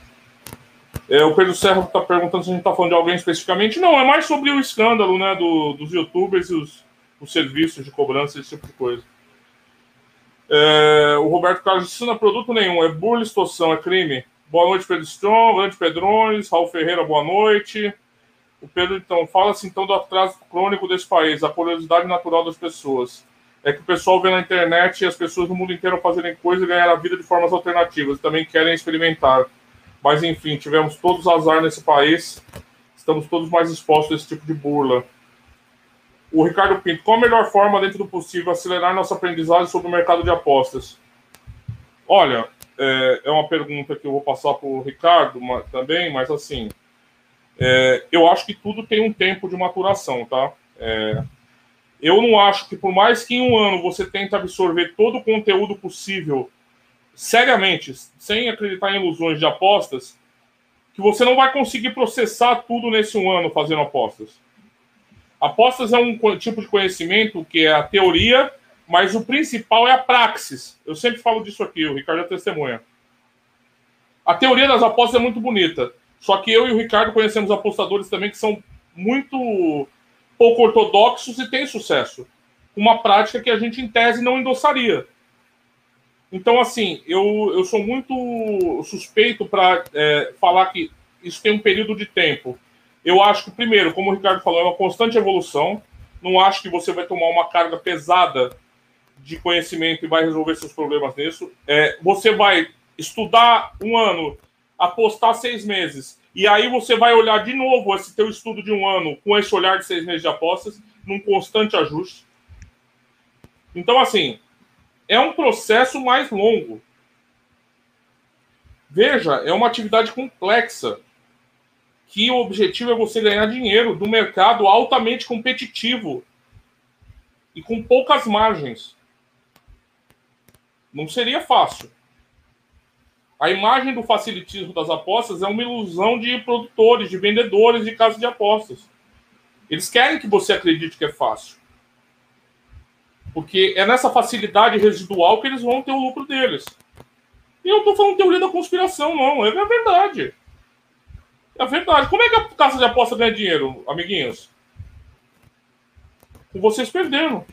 É, o Pedro Serra está perguntando se a gente está falando de alguém especificamente. Não, é mais sobre o escândalo né, do, dos youtubers e os, os serviços de cobrança, esse tipo de coisa. É, o Roberto Carlos disse: não é produto nenhum, é burla, extorsão, é crime. Boa noite, Pedro Strong, grande Pedrões, Raul Ferreira, boa noite. O Pedro, então, fala-se então do atraso crônico desse país, a curiosidade natural das pessoas. É que o pessoal vê na internet e as pessoas do mundo inteiro fazerem coisas e ganhar a vida de formas alternativas, também querem experimentar. Mas, enfim, tivemos todos azar nesse país, estamos todos mais expostos a esse tipo de burla. O Ricardo Pinto, qual a melhor forma, dentro do possível, acelerar nossa aprendizagem sobre o mercado de apostas? Olha, é, é uma pergunta que eu vou passar para o Ricardo também, mas assim, é, eu acho que tudo tem um tempo de maturação, tá? É, eu não acho que por mais que em um ano você tente absorver todo o conteúdo possível, seriamente, sem acreditar em ilusões de apostas, que você não vai conseguir processar tudo nesse um ano fazendo apostas. Apostas é um tipo de conhecimento que é a teoria, mas o principal é a praxis. Eu sempre falo disso aqui, o Ricardo é testemunha. A teoria das apostas é muito bonita, só que eu e o Ricardo conhecemos apostadores também que são muito pouco ortodoxos e têm sucesso. Uma prática que a gente, em tese, não endossaria. Então, assim, eu, eu sou muito suspeito para é, falar que isso tem um período de tempo. Eu acho que, primeiro, como o Ricardo falou, é uma constante evolução. Não acho que você vai tomar uma carga pesada de conhecimento e vai resolver seus problemas nisso. É, você vai estudar um ano, apostar seis meses, e aí você vai olhar de novo esse teu estudo de um ano com esse olhar de seis meses de apostas, num constante ajuste. Então, assim, é um processo mais longo. Veja, é uma atividade complexa que o objetivo é você ganhar dinheiro do mercado altamente competitivo e com poucas margens. Não seria fácil. A imagem do facilitismo das apostas é uma ilusão de produtores, de vendedores de casas de apostas. Eles querem que você acredite que é fácil. Porque é nessa facilidade residual que eles vão ter o lucro deles. E eu não estou falando teoria da conspiração, não. É verdade. É verdade. Como é que a casa de aposta ganha dinheiro, amiguinhos? Com vocês perdendo.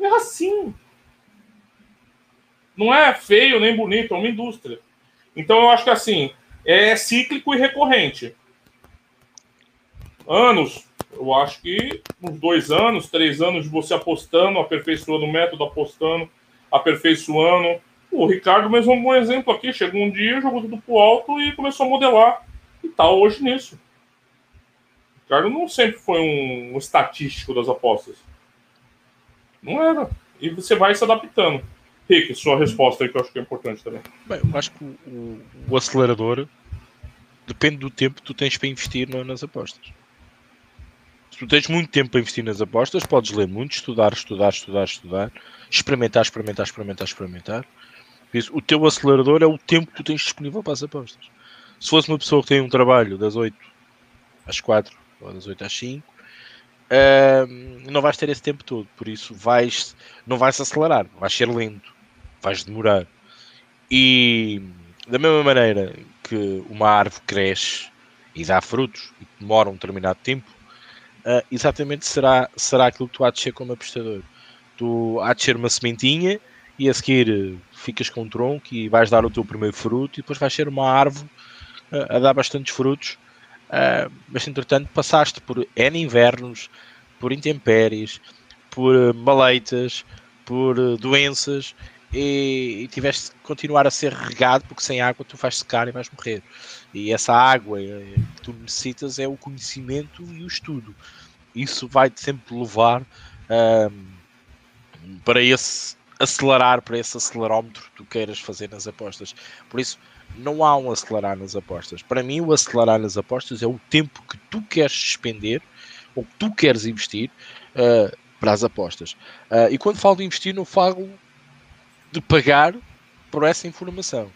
É assim. Não é feio nem bonito, é uma indústria. Então eu acho que assim, é cíclico e recorrente. Anos, eu acho que uns dois anos, três anos de você apostando, aperfeiçoando o método, apostando, aperfeiçoando. O Ricardo mesmo é um bom exemplo aqui. Chegou um dia, jogou tudo pro alto e começou a modelar. E tá hoje nisso. O Ricardo não sempre foi um, um estatístico das apostas. Não era. E você vai se adaptando. Rick, sua resposta aí que eu acho que é importante também. Bem, eu acho que o, o acelerador depende do tempo que tu tens para investir nas apostas tu tens muito tempo para investir nas apostas, podes ler muito, estudar, estudar, estudar, estudar, experimentar, experimentar, experimentar, experimentar. O teu acelerador é o tempo que tu tens disponível para as apostas. Se fosse uma pessoa que tem um trabalho das 8 às 4 ou das 8 às 5, uh, não vais ter esse tempo todo. Por isso vais, não vais acelerar, vais ser lento, vais demorar. E da mesma maneira que uma árvore cresce e dá frutos e demora um determinado tempo, uh, exatamente será, será aquilo que tu há de ser como apostador. Tu há de ser uma sementinha e a seguir eh, ficas com um tronco e vais dar o teu primeiro fruto e depois vais ser uma árvore a dar bastantes frutos. Uh, mas entretanto passaste por N invernos, por intempéries, por maleitas, por doenças e, e tiveste que continuar a ser regado porque sem água tu vais secar e vais morrer. E essa água eh, que tu necessitas é o conhecimento e o estudo. Isso vai-te sempre levar para esse acelerar, para esse acelerómetro que tu queiras fazer nas apostas. Por isso, não há um acelerar nas apostas. Para mim, o acelerar nas apostas é o tempo que tu queres despender ou que tu queres investir uh, para as apostas. Uh, e quando falo de investir, não falo de pagar por essa informação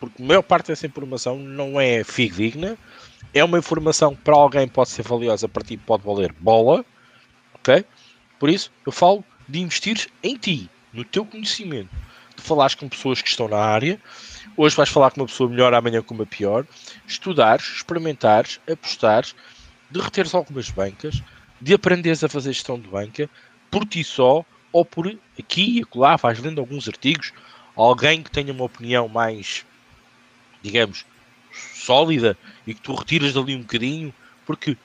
porque a maior parte dessa informação não é fidedigna, é uma informação que para alguém pode ser valiosa, para ti pode valer bola, ok? Por isso, eu falo de investir em ti, no teu conhecimento, falares com pessoas que estão na área, hoje vais falar com uma pessoa melhor, amanhã com uma pior, estudares, experimentares, apostares, de reteres algumas bancas, de aprenderes a fazer gestão de banca, por ti só, ou por aqui e acolá, vais lendo alguns artigos, alguém que tenha uma opinião mais digamos, sólida e que tu retiras dali um bocadinho, porque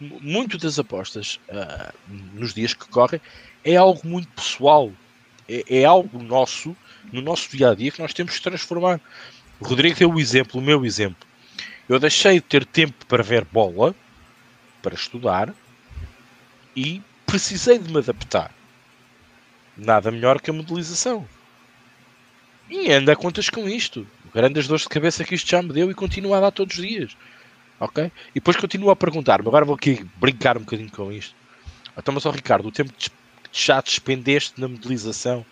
muito das apostas uh, nos dias que correm é algo muito pessoal, é, é, algo nosso, no nosso dia a dia, que nós temos que transformar. O Rodrigo deu o exemplo, o meu exemplo. Eu deixei de ter tempo para ver bola, para estudar, e precisei de me adaptar. Nada melhor que a modelização. E anda a contas com isto grandes dores de cabeça que isto já me deu e continua a dar todos os dias. Ok? E depois continuo a perguntar-me, agora vou aqui brincar um bocadinho com isto. Então, mas, ó, Ricardo, o tempo que já despendeste na modelização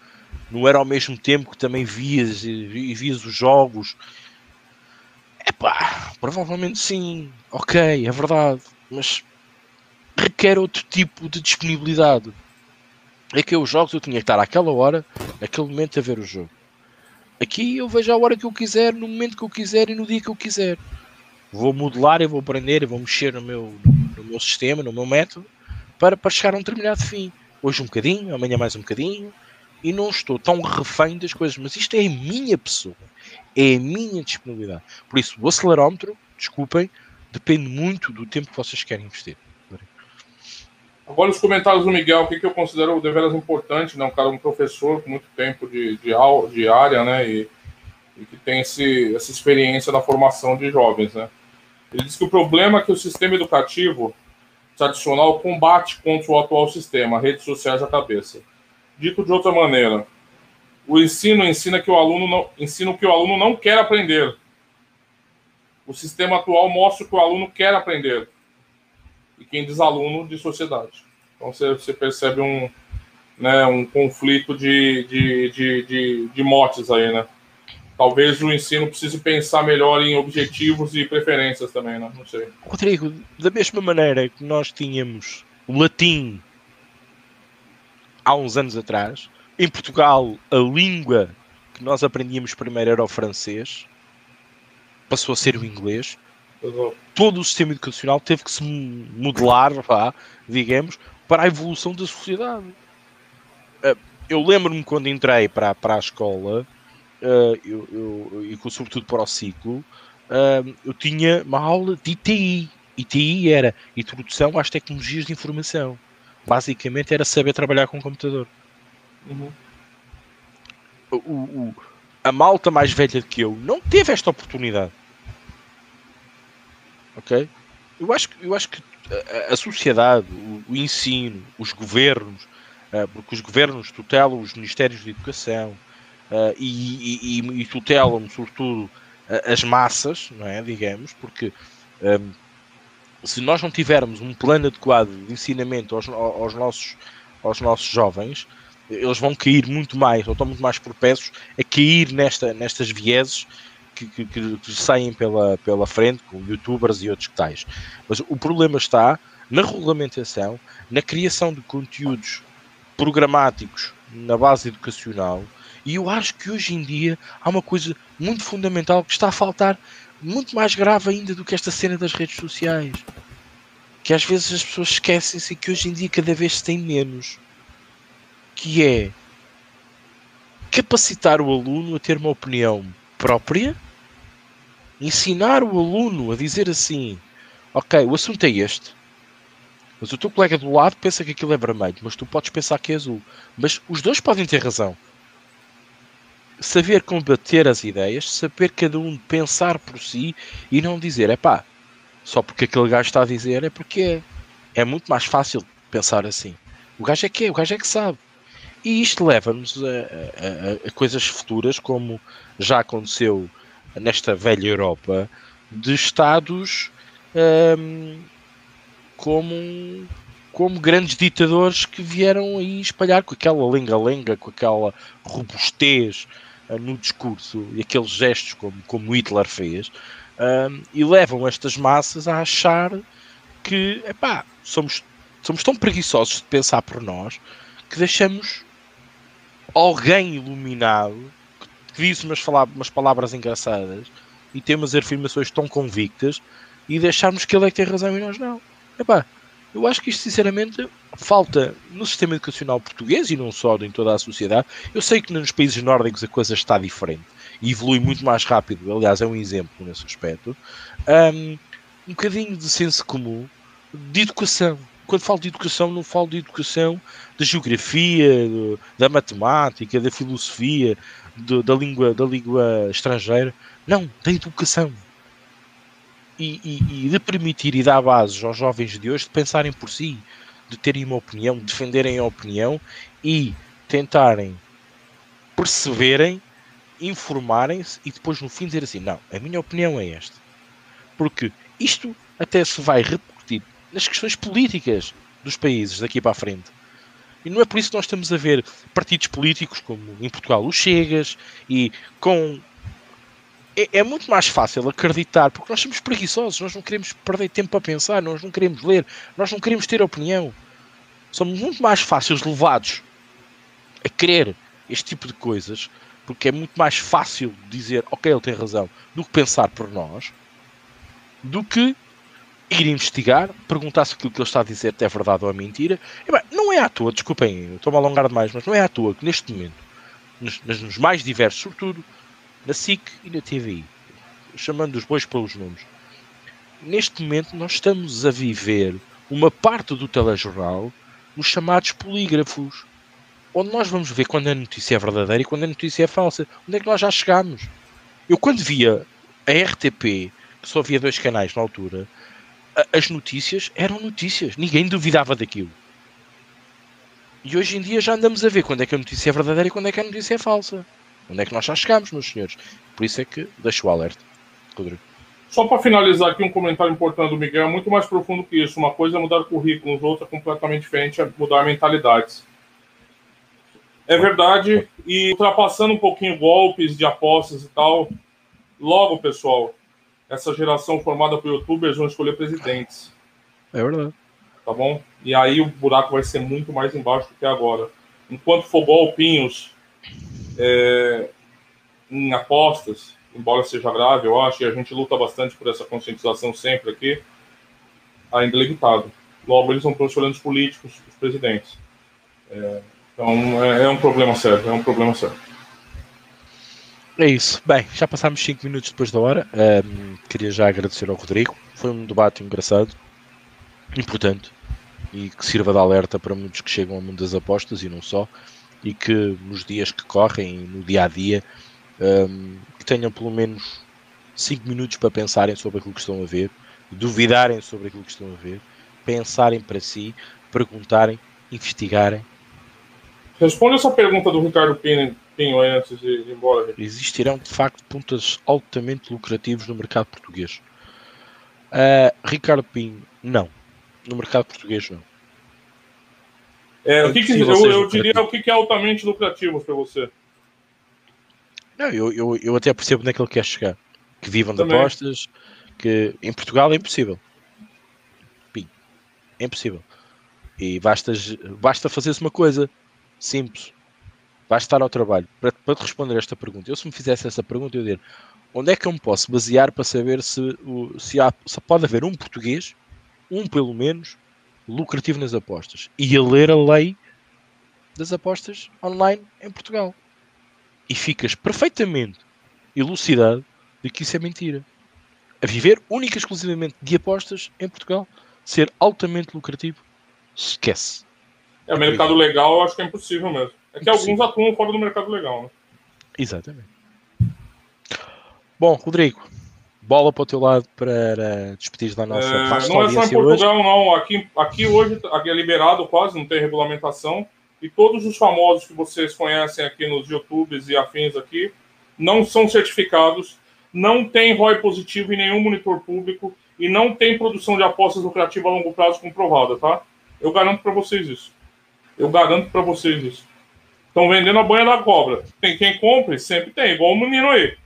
não era ao mesmo tempo que também vias e vias os jogos? É pá, provavelmente sim, ok, é verdade, mas requer outro tipo de disponibilidade. É que os jogos eu tinha que estar àquela hora, naquele momento, a ver o jogo. Aqui eu vejo a hora que eu quiser, no momento que eu quiser e no dia que eu quiser. Vou modelar e vou aprender e vou mexer no meu, no meu sistema, no meu método, para, para chegar a um determinado fim. Hoje um bocadinho, amanhã mais um bocadinho, e não estou tão refém das coisas, mas isto é a minha pessoa, é a minha disponibilidade. Por isso, o acelerómetro, desculpem, depende muito do tempo que vocês querem investir. Agora os comentários do Miguel, o que, que eu considero deveras importante, né? Um cara, um professor com muito tempo de, de, aula, de área, né? E, e que tem esse, essa experiência na formação de jovens, né? Ele diz que o problema é que o sistema educativo tradicional combate contra o atual sistema, redes sociais à cabeça. Dito de outra maneira, o ensino ensina que o aluno não ensina o que o aluno não quer aprender. O sistema atual mostra o que o aluno quer aprender. E quem diz aluno de sociedade. Então você, você percebe um, né, um conflito de, de, de, de, de motes aí, né? Talvez o ensino precise pensar melhor em objetivos e preferências também, né? Não sei. Rodrigo, da mesma maneira que nós tínhamos o latim há uns anos atrás, em Portugal a língua que nós aprendíamos primeiro era o francês, passou a ser o inglês. Todo o sistema educacional teve que se modelar, vá, digamos, para a evolução da sociedade. Eh, eu lembro-me quando entrei para, para a escola, uh, eu, eu, e sobretudo para o ciclo, uh, eu tinha uma aula de ITI. ITI era Introdução às Tecnologias de Informação. Basicamente era saber trabalhar com o computador. Uhum. O, o, a malta mais velha do que eu não teve esta oportunidade. Ok? Eu acho, eu acho que a, a sociedade, o, o, ensino, os governos, uh, porque os governos tutelam os ministérios de educação uh, e, e, e, tutelam, sobretudo, uh, as massas, não é? Digamos, porque um, se nós não tivermos um plano adequado de ensinamento aos, aos, nossos, aos nossos jovens, eles vão cair muito mais, ou estão muito mais propensos a cair nesta, nestas vieses que, que, que, saem pela, pela frente, com youtubers e outros tais. Mas o problema está na regulamentação, na criação de conteúdos programáticos na base educacional, e eu acho que hoje em dia há uma coisa muito fundamental que está a faltar, muito mais grave ainda do que esta cena das redes sociais. Que às vezes as pessoas esquecem-se que hoje em dia cada vez se tem menos que é capacitar o aluno a ter uma opinião própria, ensinar o aluno a dizer assim: Ok, o assunto é este, mas o teu colega do lado pensa que aquilo é vermelho, mas tu podes pensar que é azul. Mas os dois podem ter razão. Saber combater as ideias, saber cada um pensar por si e não dizer, é pá, só porque aquele gajo está a dizer é porque é. É muito mais fácil pensar assim. O gajo é que é, o gajo é que sabe. E isto leva-nos a, a, a, coisas futuras, como já aconteceu nesta velha Europa, de Estados um, como, como grandes ditadores que vieram aí espalhar com aquela lenga-lenga, com aquela robustez no discurso e aqueles gestos como, como Hitler fez, um, e levam estas massas a achar que epá, somos, somos tão preguiçosos de pensar por nós que deixamos alguém iluminado que diz umas, umas palavras engraçadas e tem umas afirmações tão convictas e deixarmos que ele é que tem razão e nós não. Epá, eu acho que isto, sinceramente, falta no sistema educacional português e não só em toda a sociedade. Eu sei que nos países nórdicos a coisa está diferente e evolui muito mais rápido. Aliás, é um exemplo nesse aspecto. Um, um bocadinho de senso comum, de educação quando falo de educação, não falo de educação da geografia, do, da matemática, da filosofia, do, da, língua, da língua estrangeira. Não, da educação. E, e, e, de permitir e dar bases aos jovens de hoje de pensarem por si, de terem uma opinião, defenderem a opinião e tentarem perceberem, informarem-se e depois no fim dizer assim: não, a minha opinião é esta. Porque isto até se vai repercutir nas questões políticas dos países daqui para a frente. E não é por isso que nós estamos a ver partidos políticos como em Portugal o Chegas e com. É, é, muito mais fácil acreditar, porque nós somos preguiçosos, nós não queremos perder tempo a pensar, nós não queremos ler, nós não queremos ter opinião. Somos muito mais fáceis levados a querer este tipo de coisas, porque é muito mais fácil dizer, ok, ele tem razão, do que pensar por nós, do que ir investigar, perguntar se aquilo que ele está a dizer é verdade ou é mentira. E, bem, não é à toa, desculpem, estou-me a alongar demais, mas não é à toa que neste momento, nos, nos mais diversos, sobretudo na SIC e na TVI, chamando os bois pelos nomes, neste momento nós estamos a viver uma parte do telejornal nos chamados polígrafos, onde nós vamos ver quando a notícia é verdadeira e quando a notícia é falsa. Onde é que nós já chegamos? Eu quando via a RTP, que só havia dois canais na altura, as notícias eram notícias, ninguém duvidava daquilo. E hoje em dia já andamos a ver quando é que a notícia é verdadeira e quando é que a notícia é falsa. Onde é que nós já chegamos, meus senhores? Por isso é que deixo o alerta. Rodrigo. Só para finalizar aqui um comentário importante do Miguel, é muito mais profundo que isso. Uma coisa é mudar currículos, outra é completamente diferente, é mudar mentalidades. É verdade, e ultrapassando um pouquinho golpes de apostas e tal, logo, pessoal, essa geração formada por youtubers vão escolher presidentes. É verdade. Tá bom? E aí o buraco vai ser muito mais embaixo do que agora. Enquanto for golpinhos é, em apostas, embora seja grave, eu acho, e a gente luta bastante por essa conscientização sempre aqui, ainda é limitado. Logo, eles vão escolhendo os políticos, os presidentes. É, então, é, é, um problema sério, é um problema sério. É isso. Bem, já passámos 5 minutos depois da hora. Um, queria já agradecer ao Rodrigo. Foi um debate engraçado, importante e que sirva de alerta para muitos que chegam ao mundo das apostas e não só. E que nos dias que correm, no dia a dia, um, que tenham pelo menos 5 minutos para pensarem sobre aquilo que estão a ver, duvidarem sobre aquilo que estão a ver, pensarem para si, perguntarem, investigarem. Responde essa pergunta do Ricardo Pinho, Pinho antes de ir embora. Existirão de facto pontos altamente lucrativos no mercado português. Uh, Ricardo Pinho, não. No mercado português, não. É, é o que, que eu, eu diria o que é altamente lucrativo para você? Não, eu, eu, eu até percebo onde é que ele quer chegar. Que vivam de apostas, que em Portugal é impossível. É impossível. E basta, basta fazer-se uma coisa simples. Basta estar ao trabalho. Para, para responder esta pergunta, eu se me fizesse essa pergunta, eu diria onde é que eu me posso basear para saber se, se, há, se pode haver um português, um pelo menos, lucrativo nas apostas. E a ler a lei das apostas online em Portugal e ficas perfeitamente elucidado de que isso é mentira. A viver única e exclusivamente de apostas em Portugal, ser altamente lucrativo, esquece. É, o mercado legal eu acho que é impossível mesmo. É que impossível. alguns atuam fora do mercado legal, né? Exatamente. Bom, Rodrigo, bola para o teu lado para despedir da nossa é, Não é só em Portugal, hoje. não. Aqui, aqui hoje aqui é liberado quase, não tem regulamentação. E todos os famosos que vocês conhecem aqui nos YouTubes e afins aqui não são certificados, não tem ROI positivo em nenhum monitor público e não tem produção de apostas lucrativa a longo prazo comprovada, tá? Eu garanto para vocês isso. Eu garanto para vocês isso. Estão vendendo a banha da cobra. Tem quem compre? Sempre tem, igual o menino aí.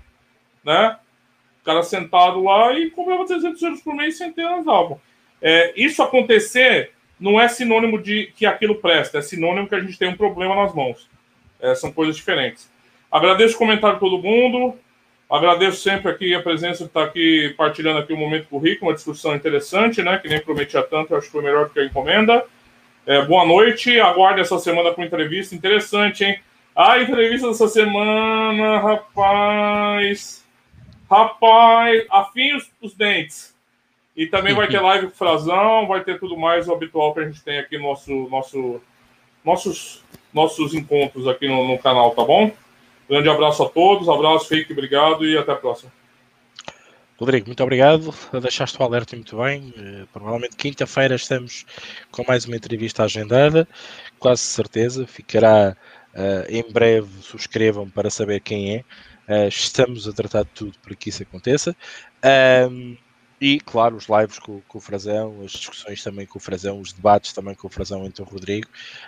Né? Cara sentado lá e comprava 300 euros por mês sem ter É, isso acontecer não é sinônimo de que aquilo presta, é sinônimo que a gente tem um problema nas mãos. É, são coisas diferentes. Agradeço o comentário de todo mundo. Agradeço sempre aqui a presença de estar aqui partilhando aqui o momento currículo, uma discussão interessante, né? Que nem prometia tanto, acho que foi melhor do que a encomenda. É, boa noite, aguarde essa semana com entrevista interessante, hein? A entrevista dessa semana, rapaz. Rapaz, afim os, os dentes. E também vai ter live com o Frazão, vai ter tudo mais o habitual que a gente tem aqui no nosso, nosso, nossos, nossos encontros aqui no, no canal, tá bom? Grande abraço a todos, abraço, Fique, obrigado e até a próxima. Rodrigo, muito obrigado. Deixaste o alerta muito bem. Uh, provavelmente quinta-feira estamos com mais uma entrevista agendada, quase certeza. Ficará uh, em breve. Subscrevam para saber quem é. Uh, estamos a tratar de tudo para que isso aconteça. E, claro, os lives com, com, o Frazão, as discussões também com o Frazão, os debates também com o Frazão entre o Rodrigo,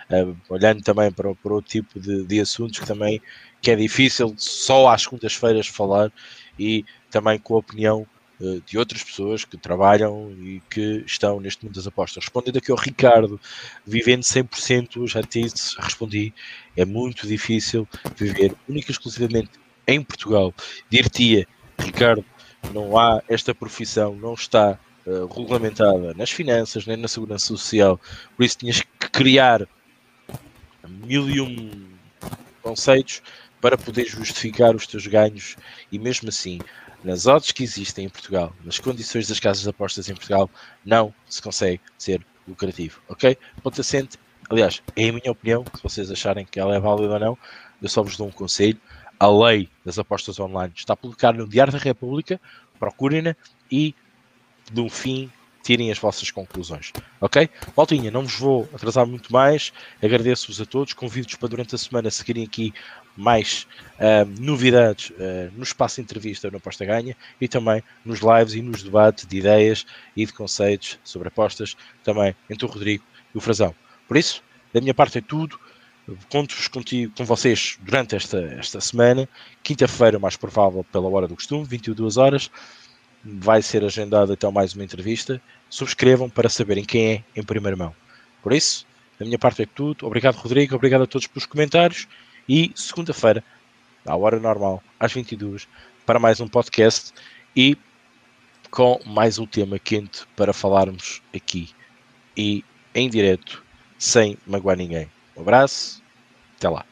uh, olhando também para, para outro tipo de, de, assuntos que também que é difícil só às segundas-feiras falar e também com a opinião uh, de outras pessoas que trabalham e que estão neste mundo das apostas. Respondendo aqui ao Ricardo, vivendo 100%, já te respondi, é muito difícil viver única e exclusivamente em Portugal. Dir-te-ia, Ricardo, não há esta profissão, não está uh, regulamentada nas finanças nem na segurança social, por isso tinhas que criar mil e um conceitos para poder justificar os teus ganhos e mesmo assim nas odds que existem em Portugal, nas condições das casas de apostas em Portugal, não se consegue ser lucrativo, ok? Ponto assente, aliás, é a minha opinião, se vocês acharem que ela é válida ou não, eu só vos dou um conselho, a lei das apostas online está publicada no Diário da República, procurem-na e, no fim, tirem as vossas conclusões. Ok? Voltinha, não vos vou atrasar muito mais. Agradeço-vos a todos. Convido-vos para durante a semana seguirem aqui mais uh, novidades uh, no espaço de entrevista no Aposta Ganha e também nos lives e nos debates de ideias e de conceitos sobre apostas, também entre o Rodrigo e o Frazão. Por isso, da minha parte é tudo. Conto-vos contigo, com vocês durante esta, esta semana. Quinta-feira, mais provável, pela hora do costume, 22 horas. Vai ser agendada então mais uma entrevista. Subscrevam para saberem quem é em primeira mão. Por isso, da minha parte é tudo. Obrigado, Rodrigo. Obrigado a todos pelos comentários. E segunda-feira, à hora normal, às 22 para mais um podcast e com mais um tema quente para falarmos aqui e em direto, sem magoar ninguém. Um abraço, até lá.